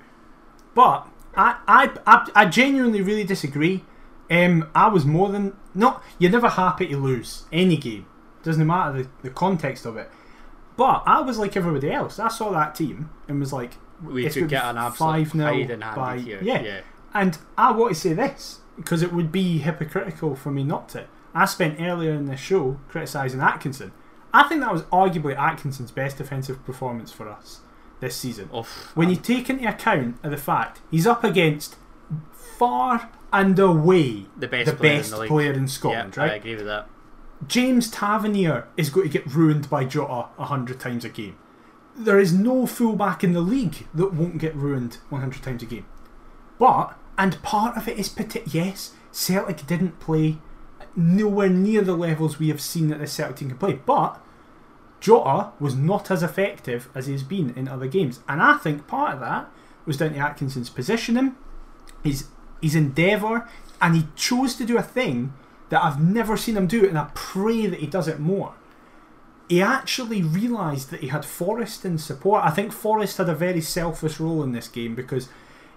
But I, I, I, I genuinely really disagree. Um, I was more than not. You're never happy to lose any game. Doesn't matter the, the context of it. But I was like everybody else. I saw that team and was like, We could get an absolute 5-0 hide and by- here. yeah. yeah. And I want to say this because it would be hypocritical for me not to. I spent earlier in this show criticising Atkinson. I think that was arguably Atkinson's best defensive performance for us this season. Oof. When you take into account of the fact he's up against far and away the best, the player, best in the league. player in Scotland, I right? agree with that. James Tavernier is going to get ruined by Jota a hundred times a game. There is no fullback in the league that won't get ruined 100 times a game. But, and part of it is, yes, Celtic didn't play nowhere near the levels we have seen that this Celtic team can play. But Jota was not as effective as he has been in other games. And I think part of that was down to Atkinson's positioning, his, his endeavour, and he chose to do a thing that I've never seen him do, and I pray that he does it more. He actually realised that he had Forrest in support. I think Forrest had a very selfish role in this game because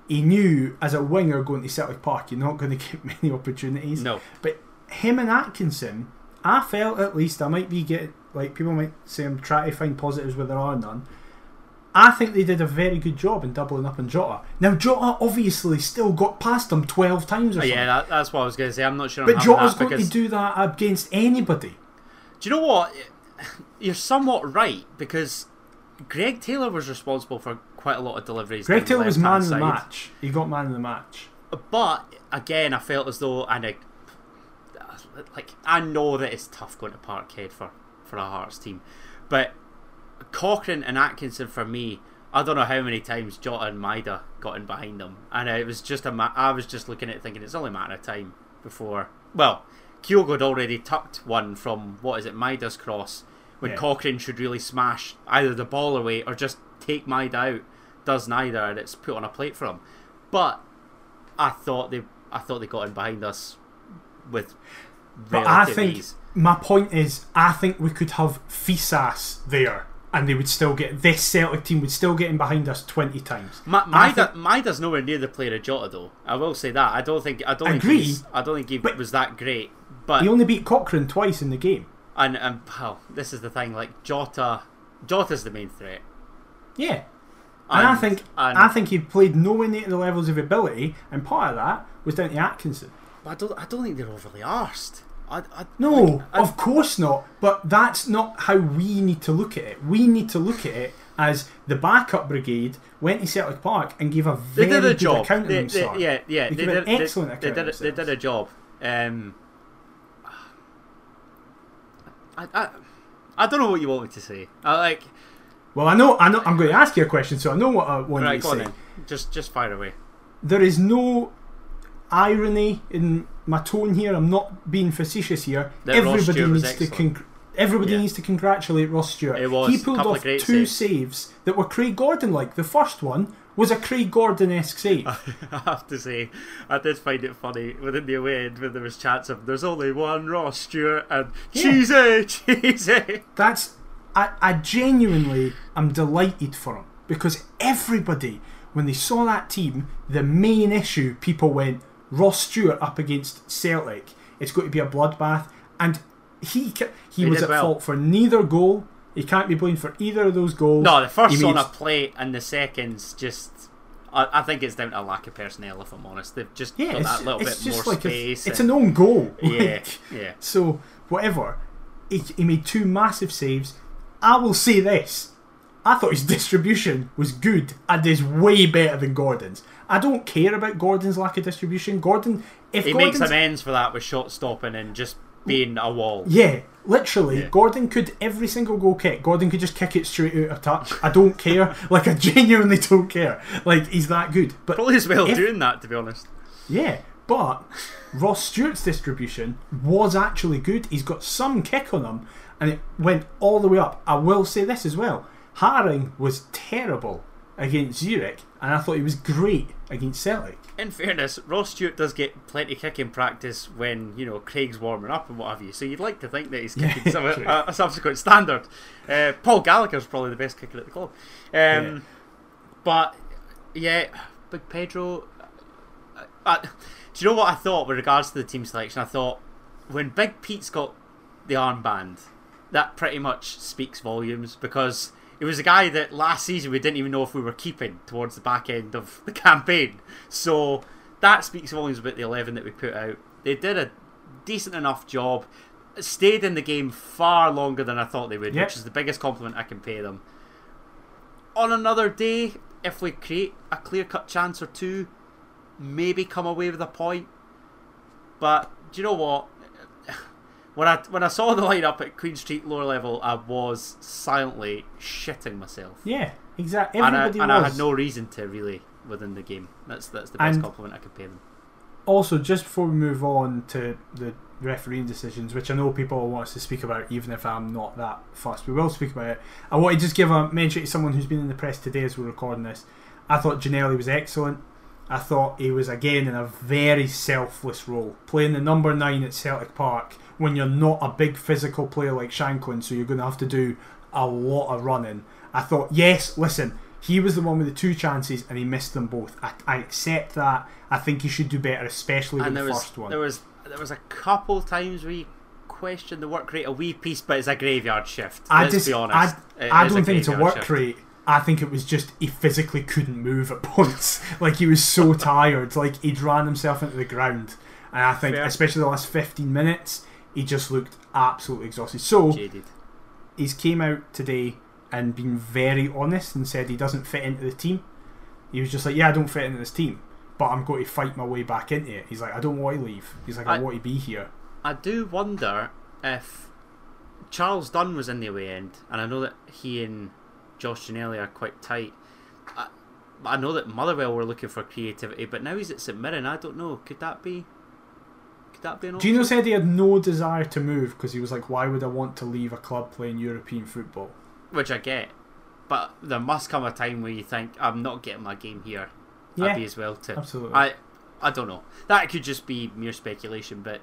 he knew as a winger going to Celtic Park, you're not going (laughs) to get many opportunities. No, But him and Atkinson, I felt at least I might be getting like people might say I'm trying to find positives where there are none. I think they did a very good job in doubling up on Jota. Now Jota obviously still got past him twelve times or Oh, something. yeah, that, that's what I was going to say. I'm not sure. I'm but having Jota's going because to do that against anybody. do you know what? (laughs) You're somewhat right because Greg Taylor was responsible for quite a lot of deliveries. Greg Taylor was man of the match. He got man of the match. But again, I felt as though, and I, like I know that it's tough going to Parkhead for for a Hearts team, but Cochrane and Atkinson for me, I don't know how many times Jota and Maeda got in behind them, and it was just a ma- I was just looking at it thinking it's only a matter of time before. Well, Kyogo had already tucked one from what is it Maeda's cross when Yeah. Cochrane should really smash either the ball away or just take Maeda out. Does neither, and it's put on a plate for him. But I thought they I thought they got in behind us with But I think ease. my point is, I think we could have Fisas there, and they would still get this Celtic team would still get in behind us twenty times. I Maeda, think- Maeda's nowhere near the player of Jota though. I will say that. I don't think. I don't think. Agree, He's, I don't think he was that great. But He only beat Cochrane twice in the game. and and well, this is the thing. Like Jota, Jota's the main threat. Yeah, and, I think and- I think he played nowhere near the levels of ability, and part of that was down to Atkinson. But I don't. I don't think they're overly arsed. I, I, No, I- of course not. But that's not how we need to look at it. We need to look at it as the backup brigade went to Celtic Park and gave a they very did a good job. account of They- they- themselves. yeah, yeah. They They, gave an excellent they, account they, of did, they did a job. Um, I, I, I don't know what you want me to say. I like. Well, I know, I know. I'm going to ask you a question, so I know what I want Right, you to go on say. then. Just, just fire away. There is no irony in my tone here. I'm not being facetious here. That everybody needs to con- everybody Yeah. needs to congratulate Ross Stewart. He pulled off of two saves. saves that were Craig Gordon like. The first one was a Craig Gordon esque save. (laughs) I have to say, I did find it funny within the away end when there was chats of "There's only one Ross Stewart" and Yeah. "Cheesy, (laughs) cheesy." That's I, I genuinely am delighted for him because everybody when they saw that team, the main issue people went Ross Stewart up against Celtic. It's going to be a bloodbath, and he he, He was at well. fault for neither goal. He can't be blamed for either of those goals. No, the first He on made- a plate and the seconds just. I, I think it's down to a lack of personnel, if I'm honest. They've just yeah, got that little bit just more like a, space. it's and- an own goal. (laughs) yeah, Like, yeah. So whatever, he, he made two massive saves. I will say this: I thought his distribution was good and is way better than Gordon's. I don't care about Gordon's lack of distribution. Gordon, if He Gordon's, makes amends for that with shot stopping and just being a wall. yeah, literally, Yeah. Gordon could every single goal kick. Gordon could just kick it straight out of touch. I don't care. (laughs) Like I genuinely don't care. Like he's that good. But Probably as well If- doing that, to be honest. Yeah, but Ross Stewart's distribution was actually good. He's got some kick on him, and it went all the way up. I will say this as well: Haring was terrible against Zurich, and I thought he was great against Celtic. In fairness, Ross Stewart does get plenty kicking practice when you know Craig's warming up and what have you. So you'd like to think that he's (laughs) Yeah, kicking some, a, a subsequent standard. Uh, Paul Gallagher's probably the best kicker at the club. Um, Yeah. But yeah, Big Pedro. Uh, uh, do you know what I thought with regards to the team selection? I thought when Big Pete's got the armband, that pretty much speaks volumes because it was a guy that last season we didn't even know if we were keeping towards the back end of the (laughs) campaign. So that speaks volumes about the 11 that we put out. They did a decent enough job, stayed in the game far longer than I thought they would, Yep. which is the biggest compliment I can pay them. On another day, if we create a clear cut chance or two, maybe come away with a point. But do you know what? When I when I saw the lineup at Queen Street lower level, I was silently shitting myself, Yeah, exactly. and, I, Everybody and I had no reason to really within the game. That's that's the best And- compliment I could pay them. also, just before we move on to the refereeing decisions, which I know people want us to speak about, even if I'm not that fussed, we will speak about it. I want to just give a mention to someone who's been in the press today as we're recording this. I thought Ginnelly was excellent. I thought he was again in a very selfless role, playing the number nine at Celtic Park when you're not a big physical player like Shankland, so you're going to have to do a lot of running. I thought, yes, listen, he was the one with the two chances and he missed them both. I, I accept that. I think he should do better, especially with And the was first one. there was there was a couple times where you questioned the work rate a wee piece, but it's a graveyard shift. I Let's just, be honest. I, it I don't think it's a work shift. rate. I think it was just he physically couldn't move at (laughs) points. like he was so (laughs) tired. Like he'd ran himself into the ground. And I think, Fair. especially the last 15 minutes, he just looked absolutely exhausted. So Jaded. he's came out today and been very honest and said he doesn't fit into the team. He was just like, yeah, I don't fit into this team, but I'm going to fight my way back into it. He's like, I don't want to leave. He's like, I, I- want to be here. I do wonder if Charles Dunn was in the away end, and I know that he and Josh Ginnelly are quite tight. I, I know that Motherwell were looking for creativity, but now he's at St Mirren. I don't know. Could that be? Could that be an option? Gino said he had no desire to move because he was like, why would I want to leave a club playing European football? Which I get, but there must come a time where you think I'm not getting my game here. Yeah, I'd be as well to. absolutely. I I don't know. That could just be mere speculation, but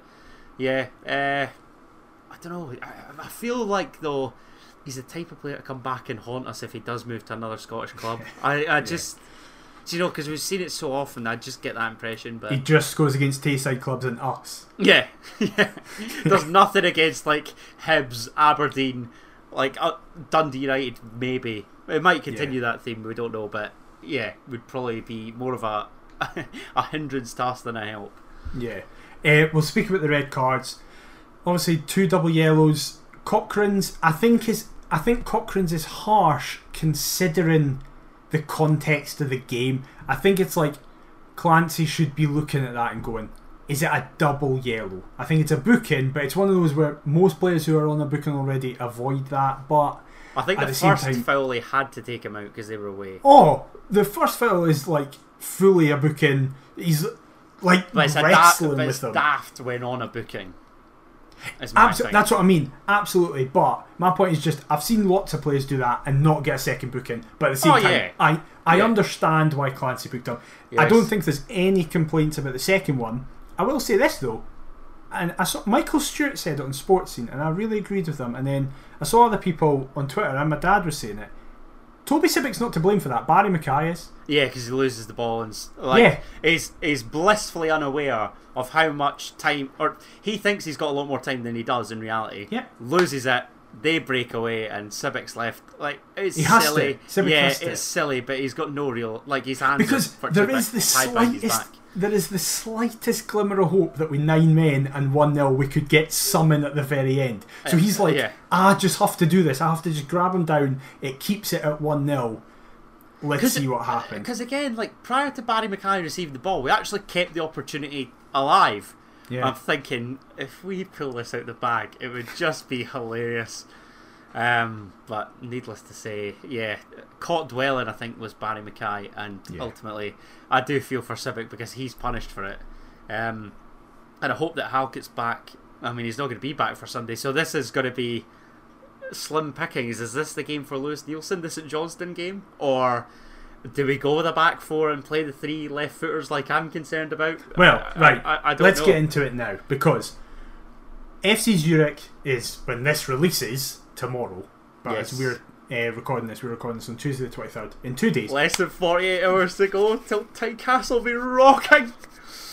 yeah, uh, I don't know. I, I feel like though he's the type of player to come back and haunt us if he does move to another Scottish club. (laughs) I, I just. Do you know? Because we've seen it so often, I just get that impression. But He just goes against Tayside clubs and us. yeah, (laughs) yeah. There's nothing against like Hibs, Aberdeen, like uh, Dundee United. Maybe it might continue that theme. We don't know, but yeah, would probably be more of a (laughs) a hindrance to us than a help. Yeah. Uh, we'll speak about the red cards. Obviously, two double yellows. Cochrane's, I think is, I think Cochrane's is harsh considering the context of the game. I think it's like Clancy should be looking at that and going, "Is it a double yellow?" I think it's a booking, but it's one of those where most players who are on a booking already avoid that. But I think the, the first time- foul they had to take him out because they were away. oh, the first foul is like fully a booking. He's like But it's, wrestling but with it's them. daft when on a booking. Is my Abso- thing. that's what I mean. Absolutely. But my point is just I've seen lots of players do that and not get a second booking. But at the same Oh, time, yeah. I, I Yeah. understand why Clancy booked him. I don't think there's any complaints about the second one. I will say this though, and I saw Michael Stewart said it on Sportscene, and I really agreed with him. And then I saw other people on Twitter, and my dad was saying it. Toby Sibbick's not to blame for that. Barrie McKay is. Yeah, because he loses the ball and like Yeah. he's he's blissfully unaware of how much time, or he thinks he's got a lot more time than he does in reality. Yeah. loses it. They break away and Sibbick's left. Like it's silly. Yeah, it's silly, but he's got no real like his hands because are there the tied behind his slightest back. There is the slightest glimmer of hope that with nine men and one nil we could get some in at the very end. So Uh, he's like, yeah. I just have to do this. I have to just grab him down. It keeps it at one 0 Let's see what happens. Because again, like prior to Barrie McKay receiving the ball, we actually kept the opportunity alive. Yeah. I'm thinking if we pull this out the bag, it would just be hilarious. Um, but needless to say, yeah, caught dwelling I think was Barrie McKay, and Yeah. ultimately I do feel for Sibbick because he's punished for it. Um, and I hope that Halkett's back. I mean, he's not going to be back for Sunday, so this is going to be slim pickings. Is this the game for Lewis Neilson, the St Johnstone game, or do we go with a back four and play the three left footers like I'm concerned about? Well, I- right. I, I Let's know. get into it now because FC Zurich is when this releases tomorrow. But Yes. as we're uh, recording this, we're recording this on Tuesday the twenty third. In two days, Less than 48 hours to go till Tynecastle will be rocking.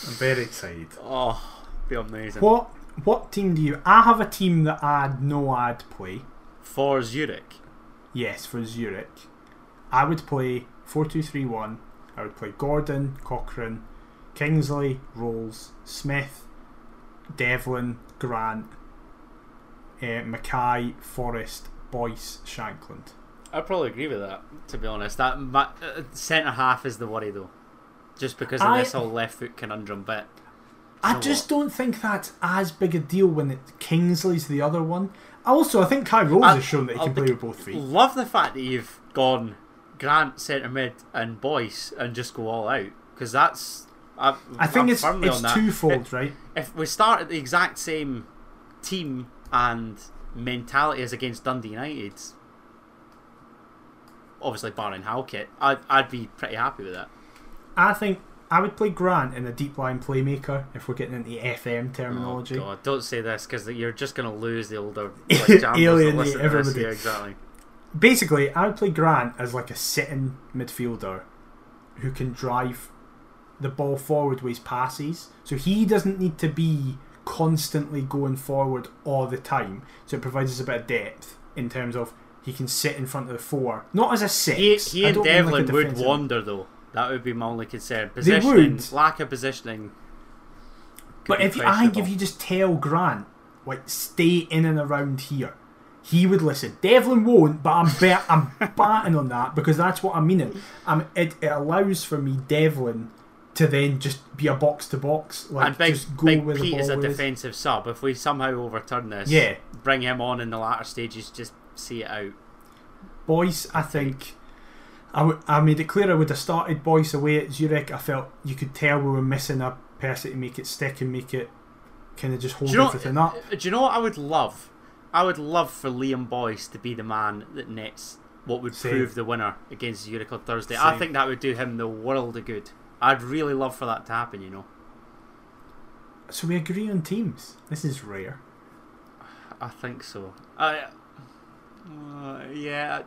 I'm very excited. Oh, be amazing. What what team do you? I have a team that I'd know I'd play. For Zurich. Yes, for Zurich, I would play four two three one. I would play Gordon, Cochrane, Kingsley, Rowles, Smith, Devlin, Grant, uh, McKay, Forrest, Boyce, Shankland. I'd probably agree with that, to be honest. That uh, Centre half is the worry, though. Just because of I- this whole left foot conundrum, but. I just don't think that's as big a deal when it, Kingsley's the other one. Also, I think Kye Rowles I- has shown that he I'll can play with both feet. Love the fact that you've gone Grant, centre mid, and Boyce and just go all out. Because that's. I, I think I'm it's it's twofold, right? if we start at the exact same team and mentality as against Dundee United, obviously barring Halkett, I'd, I'd be pretty happy with that. I think I would play Grant in a deep line playmaker if we're getting into FM terminology. Oh God, don't say this because you're just going to lose the older (laughs) like, Alienate everybody. Yeah, exactly. Basically, I would play Grant as like a sitting midfielder who can drive the ball forward with his passes. So he doesn't need to be constantly going forward all the time. So it provides us a bit of depth in terms of he can sit in front of the four, not as a six. He, he and don't like Devlin would wander though. That would be my only concern. They Positioning, would. lack of positioning. But if you, I think if you just tell Grant, like, stay in and around here, he would listen. Devlin won't, but I'm bet I'm (laughs) batting on that because that's what I'm meaning. Um, it, it allows for me Devlin to then just be a box to box, like and Big, just go Big with the Pete is a defensive sub. If we somehow overturn this, Yeah. bring him on in the latter stages, just see it out. Boyce, I think. I, w- I made it clear I would have started Boyce away at Zurich. I felt you could tell we were missing a person to make it stick and make it kind of just hold you know? everything up. uh, Do you know what I would love? I would love for Liam Boyce to be the man that nets what would Same. prove the winner against Zurich on Thursday. I think that would do him the world of good. I'd really love for that to happen. You know. So we agree on teams. This is rare. I think so. I, uh, yeah,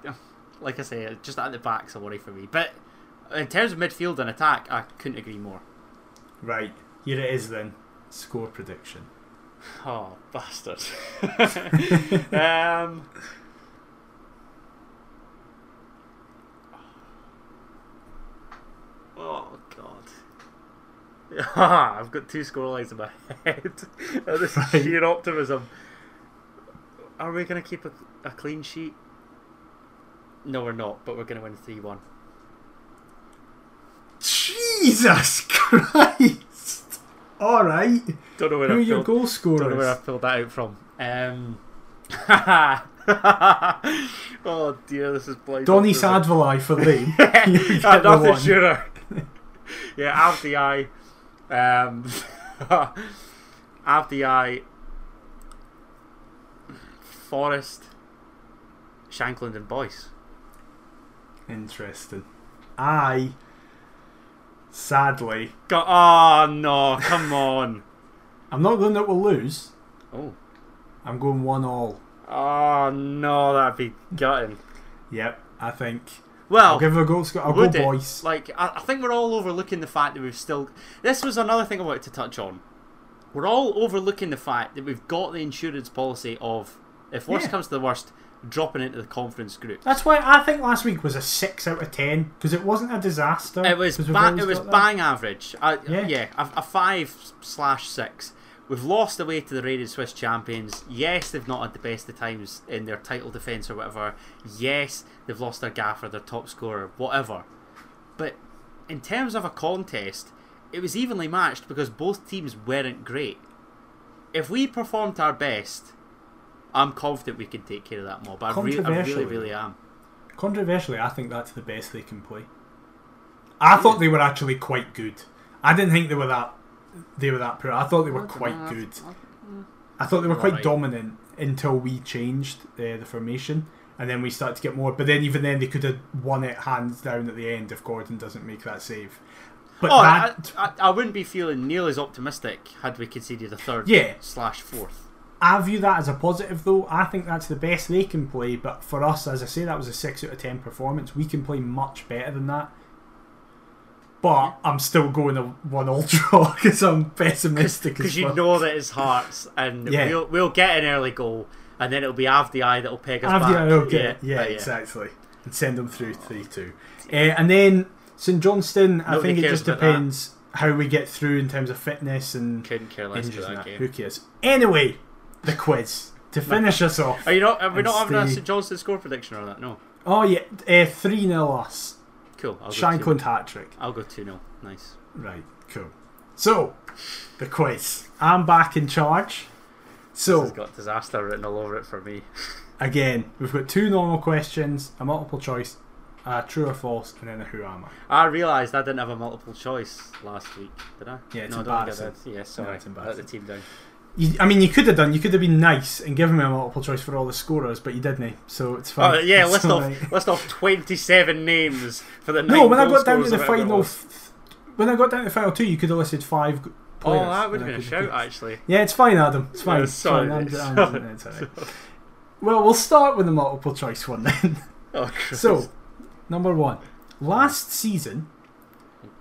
like I say, just at the back's a worry for me. But in terms of midfield and attack, I couldn't agree more. Right, here it is then. Score prediction. Oh, bastard. (laughs) (laughs) um, oh. (laughs) I've got two scorelines in my head. (laughs) this Right. is sheer optimism. Are we going to keep a, a clean sheet? No, we're not, but we're going to win 3 1. Jesus (laughs) Christ! Alright. Don't know where Who are I your goal goal don't know where I scorers? pulled that out from. Um, oh dear, this is blind. Donny. Sadvalai for Lee. You get I'm the nothing one. sure. yeah, Avdi Um, (laughs) Avdi Forrest, Shankland, and Boyce. Interesting. I, sadly, Go- oh no, come (laughs) on. I'm not going that we'll lose. Oh. I'm going one all. Oh no, that'd be gutting. Yep, I think. Well, I'll give her a goal. I'll go it? boys. Like, I, I think we're all overlooking the fact that we've still. This was another thing I wanted to touch on. We're all overlooking the fact that we've got the insurance policy of, if worst Yeah. comes to the worst, dropping into the conference group. That's why I think last week was a six out of ten because it wasn't a disaster. It was ba- it was got that. bang average. I, Yeah. yeah, a, a five slash six. We've lost away to the rated Swiss champions. Yes, they've not had the best of times in their title defence or whatever. Yes, they've lost their gaffer, their top scorer, whatever. But in terms of a contest, it was evenly matched because both teams weren't great. If we performed our best, I'm confident we can take care of that mob. I, re- I really, really am. Controversially, I think that's the best they can play. I thought they were actually quite good. I didn't think they were that. They were that poor. I thought they were quite good. I thought they were quite dominant until we changed uh, the formation, and then we started to get more. But then, even then, they could have won it hands down at the end if Gordon doesn't make that save. But oh, that, I, I, I wouldn't be feeling nearly as optimistic had we conceded a third Yeah. slash fourth. I view that as a positive, though. I think that's the best they can play. But for us, as I say, that was a six out of ten performance. We can play much better than that. But I'm still going a one ultra (laughs) because I'm pessimistic. Because as you know that it's Hearts, and Yeah. we'll, we'll get an early goal, and then it'll be Avdi that'll peg us Have back. you? Okay. Yeah, uh, exactly. And send them through three two. Uh, and then St Johnstone. I think it just about depends how we get through in terms of fitness and Couldn't care less and that game. Who cares? Anyway, the quiz to finish us off. Are you not? Are we not having a St Johnstone score prediction or that? No. Oh yeah, uh, three 0 us. Cool. I'll. Shankland hat trick. I'll go two 0 Nice. Right, cool. So, the quiz. I'm back in charge. So, has got disaster written all over it for me. (laughs) again, we've got two normal questions, a multiple choice, a true or false, and then a who am I. I realised I didn't have a multiple choice last week, did I? Yeah, it's no, I don't think I embarrassing. did. Yeah, sorry. it's Let the embarrassing. team down. You, I mean, you could have done. You could have been nice and given me a multiple choice for all the scorers, but you didn't. So it's uh, fine. Oh, yeah, (laughs) It's list off right. list off twenty seven names for the No, when I got down to the or whatever it final, when I got down to the final two, you could have listed five Oh, players. that would have been a shout, picked- actually. Yeah, it's fine, Adam. It's fine. Yeah, It's sorry, fine. I'm- I'm- Sorry. it's all right. Well, we'll start with the multiple choice one then. (laughs) Oh, Christ. So, number one. Last season,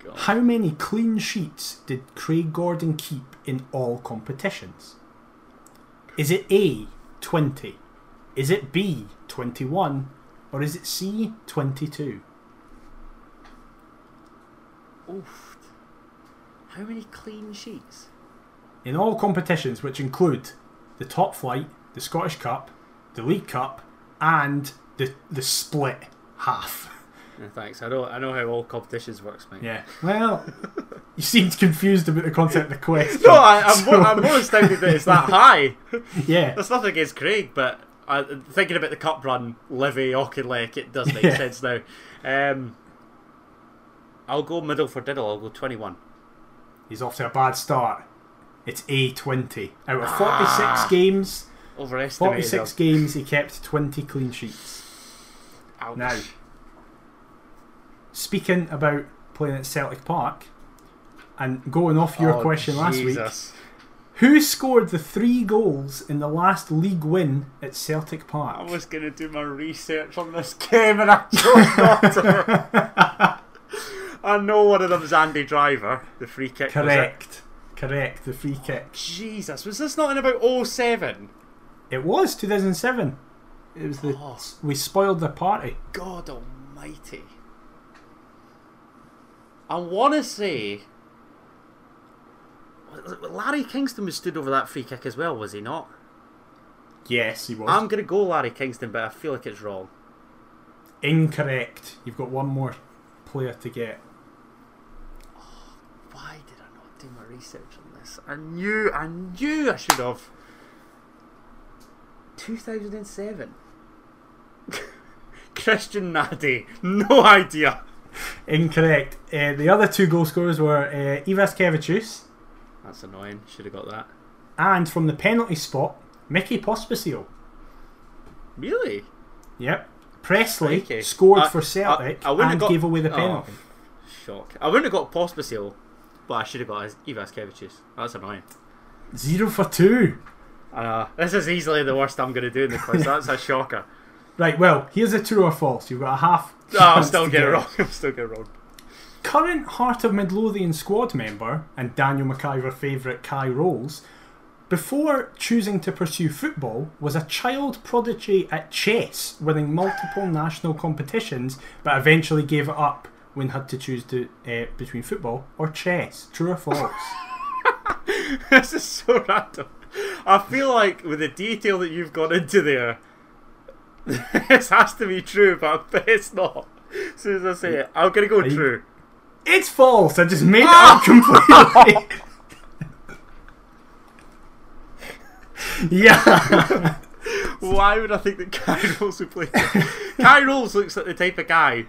Oh, how many clean sheets did Craig Gordon keep in all competitions? Is it A, 20? Is it B, 21? Or is it C, 22? Oof. How many clean sheets? In all competitions, which include the top flight, the Scottish Cup, the League Cup, and the, the split half. (laughs) Yeah, thanks. I know. I know how all competitions works, mate. Yeah. Well, (laughs) you seemed confused about the concept of the question. No, I, I'm, so- more, I'm more astounded that it's that high. (laughs) Yeah. There's nothing against Craig, but I, thinking about the cup run, Livy, Auchinleck, it does make Yeah. sense now. Um, I'll go middle for Diddle. I'll go 21. He's off to a bad start. It's A20. Out of 46 Ah. games, Overestimated. 46 games, he kept 20 clean sheets. Ouch. Now, speaking about playing at Celtic Park, and going off your Oh, question last week, Who scored the three goals in the last league win at Celtic Park? I was going to do my research on this game and I (laughs) chose not to. I know one of them is Andy Driver, the free kick. Correct. Correct. The free kick. Jesus, was this not in about 07? It was 2007. It was the Oh. we spoiled the party. God almighty. I want to say. Laryea Kingston was stood over that free kick as well, was he not? Yes, he was. I'm going to go Laryea Kingston, but I feel like it's wrong. Incorrect. You've got one more player to get. Oh, why did I not do my research on this? I knew, I knew I should have. 2007. (laughs) Christian Nadé. No idea. Incorrect. Uh, the other two goal scorers were uh, Ivaškevičius That's annoying. Should have got that. and from the penalty spot, Mickey Pospisil. Really? Yep. Pressley scored I- for Celtic I- I and got- gave away the Oh. penalty. Shock. I wouldn't have got Pospisil, but I should have got Ivaškevičius. That's annoying. Zero for two. Know. This is easily the worst I'm going to do in the quiz. (laughs) That's a shocker. Right, well, here's a true or false. You've got a half. Oh, I'll still get it wrong. (laughs) I'll still get it wrong. Current Heart of Midlothian squad member and Daniel McIver favourite Kye Rowles, before choosing to pursue football, was a child prodigy at chess, winning multiple national competitions, but eventually gave it up when had to choose to, uh, between football or chess. True or false? (laughs) this is so random. I feel like with the detail that you've got into there, (laughs) this has to be true, but (laughs) it's not. As soon as I say it, I'm to go Are you- true. it's false. I just made it ah! up (laughs) completely. yeah. Why would I think that Kye Rowles would play? Kye Rowles looks like the type of guy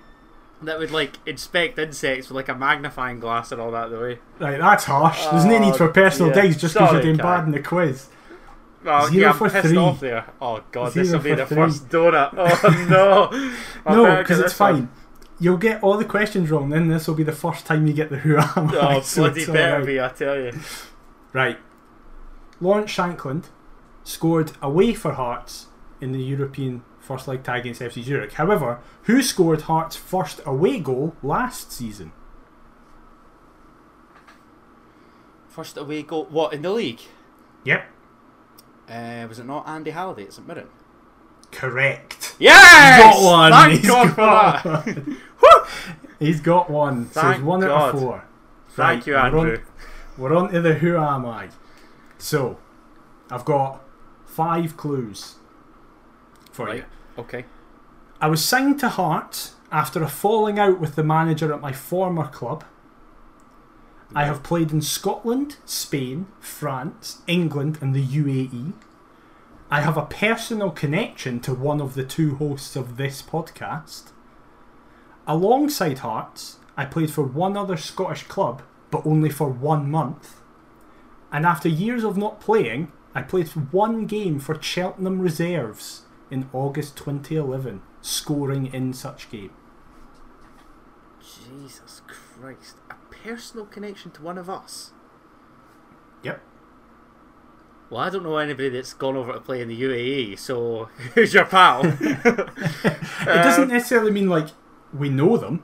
that would like inspect insects with like a magnifying glass and all that. The eh? way. Right, that's harsh. There's no need uh, for personal yeah. digs just because you're doing Kye. bad in the quiz. Oh, Zero yeah, I'm for pissed three. off there. Oh god, this will be the three. first donut. Oh (laughs) no. No, because it's this one. fine. You'll get all the questions wrong, then this will be the first time you get the who am I. Oh (laughs) so bloody it's better alright. be, I tell you. Right. Lawrence Shankland scored away for Hearts in the European first leg tie against FC Zurich. However, who scored Hearts' first away goal last season? First away goal. What in the league? Yep. Uh, was it not Andy Halliday at St Mirren? Correct. Yes! He's got one. Thank He's God got for that. one. (laughs) He's got one. so Thank it's one out of four. Thank Right, you, we're on- Andrew. We're on to the who am I. So, I've got five clues for Right. you. Okay. I was signed to Hearts after a falling out with the manager at my former club. I have played in Scotland, Spain, France, England, and the UAE. I have a personal connection to one of the two hosts of this podcast. Alongside Hearts, I played for one other Scottish club, but only for one month. And after years of not playing, I played one game for Cheltenham Reserves in August 2011, scoring in such game. Jesus Christ. Personal connection to one of us. Yep. Well, I don't know anybody that's gone over to play in the UAE, so (laughs) who's your pal? (laughs) It doesn't uh, necessarily mean like we know them.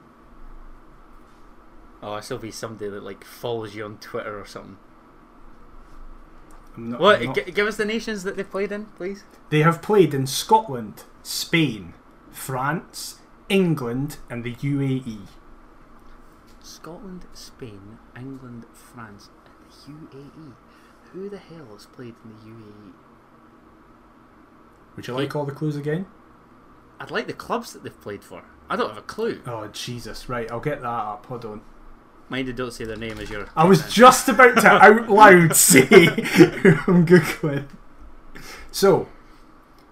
Oh, will be somebody that like follows you on Twitter or something. I'm not- What? Not- G- give us the nations that they've played in, please. They have played in Scotland, Spain, France, England, and the. UAE. Scotland, Spain, England, France, and the UAE. Who the hell has played in the UAE? Would you like all the clues again? I'd like the clubs that they've played for. I don't have a clue. Oh Jesus! Right, I'll get that up. Hold on. Mind you, don't say their name as your. I was just about to (laughs) out loud say who (laughs) I'm googling. So,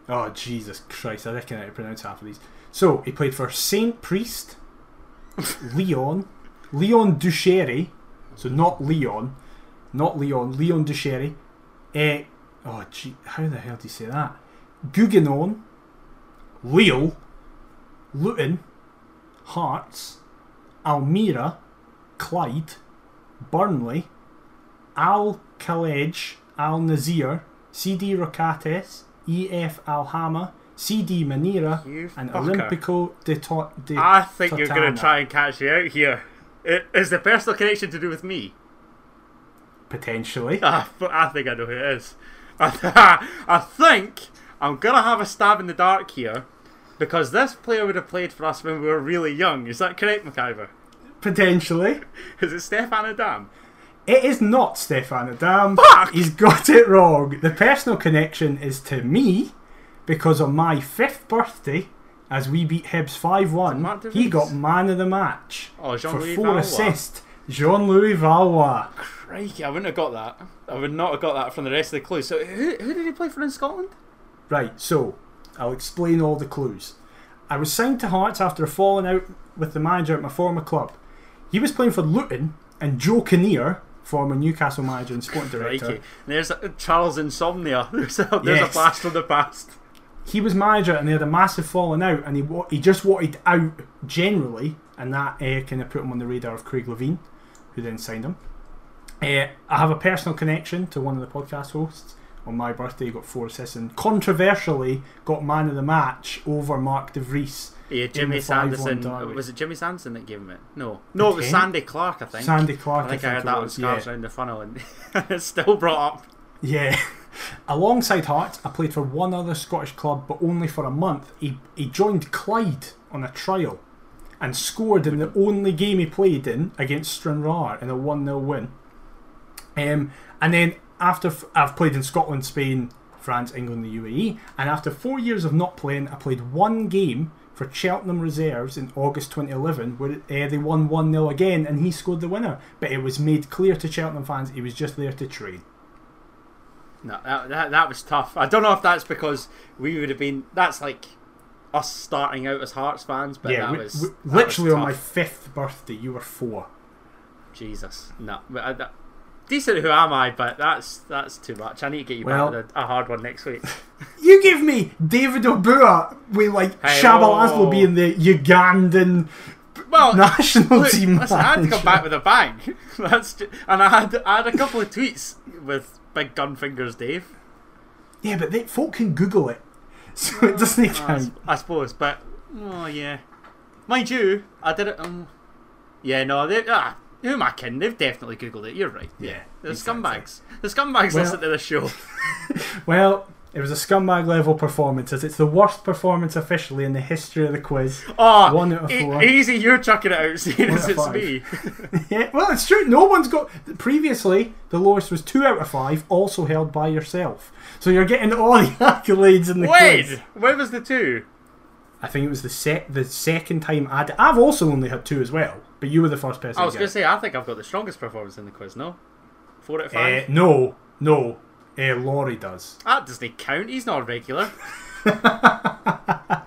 oh Jesus Christ! I reckon I pronounce half of these. So he played for Saint Priest, (laughs) Leon, Leon Ducheri. So not Leon, not Leon. Leon Ducheri. Eh, oh gee, how the hell do you say that? Guggenon, Lille, Luton, Hearts, Almira, Clyde, Burnley, Al Khalej, Al Nazir, CD Rocates, EF Alhama, CD Manira, You and fucker. Olimpico de, to- de I think you're going to try and catch me out here. I- Is the personal connection to do with me? Potentially. Ah, but I think I know who it is. (laughs) I think I'm gonna have a stab in the dark here because this player would have played for us when we were really young. Is that correct, McIver? Potentially. (laughs) Is it Stéphane Adam? It is not Stéphane Adam. Fuck! He's got it wrong. The personal connection is to me because on my fifth birthday, as we beat Hibs 5 1, he got man of the match. Oh, for four Valois. assists. Jean Louis Valois. Crikey, I wouldn't have got that. I would not have got that from the rest of the clues. So, who, who did he play for in Scotland? Right, so I'll explain all the clues. I was signed to Hearts after a falling out with the manager at my former club. He was playing for Luton, and Joe Kinnear, former Newcastle manager and sporting director, Crikey. There's uh, Charles Insomnia. (laughs) There's a, there's Yes. a blast from the past. He was manager and they had a massive falling out and he he just wanted out generally and that uh, kind of put him on the radar of Craig Levein who then signed him uh, I have a personal connection to one of the podcast hosts on my birthday he got four assists and controversially got man of the match over Mark de Vries. Yeah, Jimmy Sandison. Was it Jimmy Sandison that gave him it? No. No, it was Sandy Clark, I think. Sandy Clark I think I, I heard that on Scars yeah. Round the Funnel and (laughs) it's still brought up. Yeah. (laughs) Alongside Hearts, I played for one other Scottish club, but only for a month. He, he joined Clyde on a trial and scored in the only game he played in against Stranraer in a 1 0 win. Um, and then after f- I've played in Scotland, Spain, France, England, the UAE, and after four years of not playing, I played one game for Cheltenham Reserves in August 2011, where uh, they won 1 0 again, and he scored the winner. But it was made clear to Cheltenham fans he was just there to train. No, that, that, that was tough. I don't know if that's because we would have been. That's like us starting out as Hearts fans, but yeah, that we- was we- that was literally on my fifth birthday, you were four. Jesus. No, I, uh, that, decent. Who am I? But that's that's too much. I need to get you Well- back with a, a hard one next week. (laughs) (laughs) You give me David Obua with like Hey, Shabalazlo oh. being the Ugandan Well, (laughs) national Look, team listen, I had to come back with a bang. (laughs) That's ju- and I had I had a couple of tweets with big gun fingers, Dave. Yeah, but they, folk can Google it, (laughs) so it doesn't count. I suppose, but oh yeah, mind you, I did it. Um, yeah, no, they ah, who am I kidding? They've definitely googled it. You're right. Yeah, the exactly. scumbags. The scumbags Well- listen to the show. Well, it was a scumbag level performance, as it's the worst performance officially in the history of the quiz. Oh, One out of e- four. easy, you're chucking it out, (laughs) seeing as it's five. me. (laughs) Yeah, well, it's true. No one's got. Previously, the lowest was two out of five, also held by yourself. So you're getting all the (laughs) accolades in the quiz. Wait, where was the two? I think it was the sec- the second time I'd. I've also only had two as well, but you were the first person. I was going to say, I think I've got the strongest performance in the quiz. No, four out of. Uh, five. no, no. Uh, Laurie does. that doesn't count. He's not a regular. (laughs)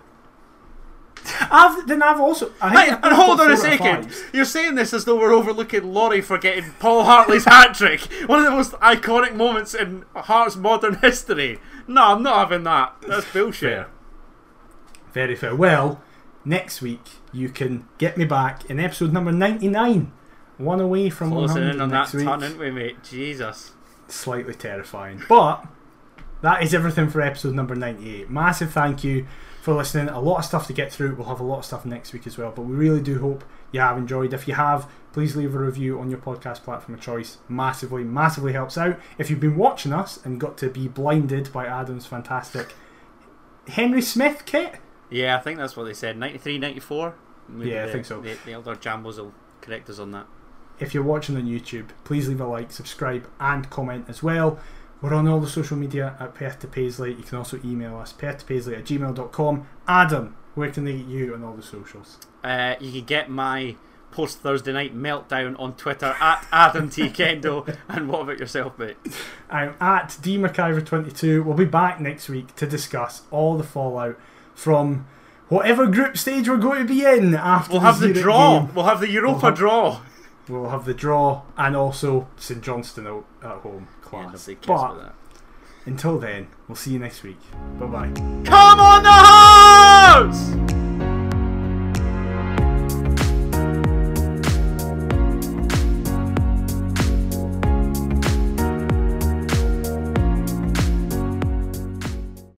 I've then I've also. I Hey, and hold on a four out of second. You're saying this as though we're overlooking Laurie for getting Paul Hartley's hat trick, one of the most iconic moments in Hearts' modern history. No, I'm not having that. That's bullshit. Fair. Very fair. Well, next week you can get me back in episode number ninety nine. One away from Closing hundred in on that next week. ton, aren't we, mate? Jesus. Slightly terrifying. But that is everything for episode number 98. Massive thank you for listening. A lot of stuff to get through. We'll have a lot of stuff next week as well. But we really do hope you have enjoyed. If you have, please leave a review on your podcast platform of choice. Massively, massively helps out. If you've been watching us and got to be blinded by Adam's fantastic Henry Smith kit, Yeah, I think that's what they said. 93, 94? Maybe Yeah, I think so. The, the elder Jambos will correct us on that. If you're watching on YouTube, please leave a like, subscribe, and comment as well. We're on all the social media at Perth to Paisley. You can also email us, perthtopaisley at gmail.com. Adam, where can they get you on all the socials? Uh, you can get my post Thursday night meltdown on Twitter at Adam T. Kendo. (laughs) and what about yourself, mate? I'm at dmcIver22. We'll be back next week to discuss all the fallout from whatever group stage we're going to be in after We'll have the Zurich draw. game. We'll have the Europa have- draw. We'll have the draw and also St Johnstone out at home. Yeah, Class. nobody but about that. until then, we'll see you next week. Bye bye. Come on the house!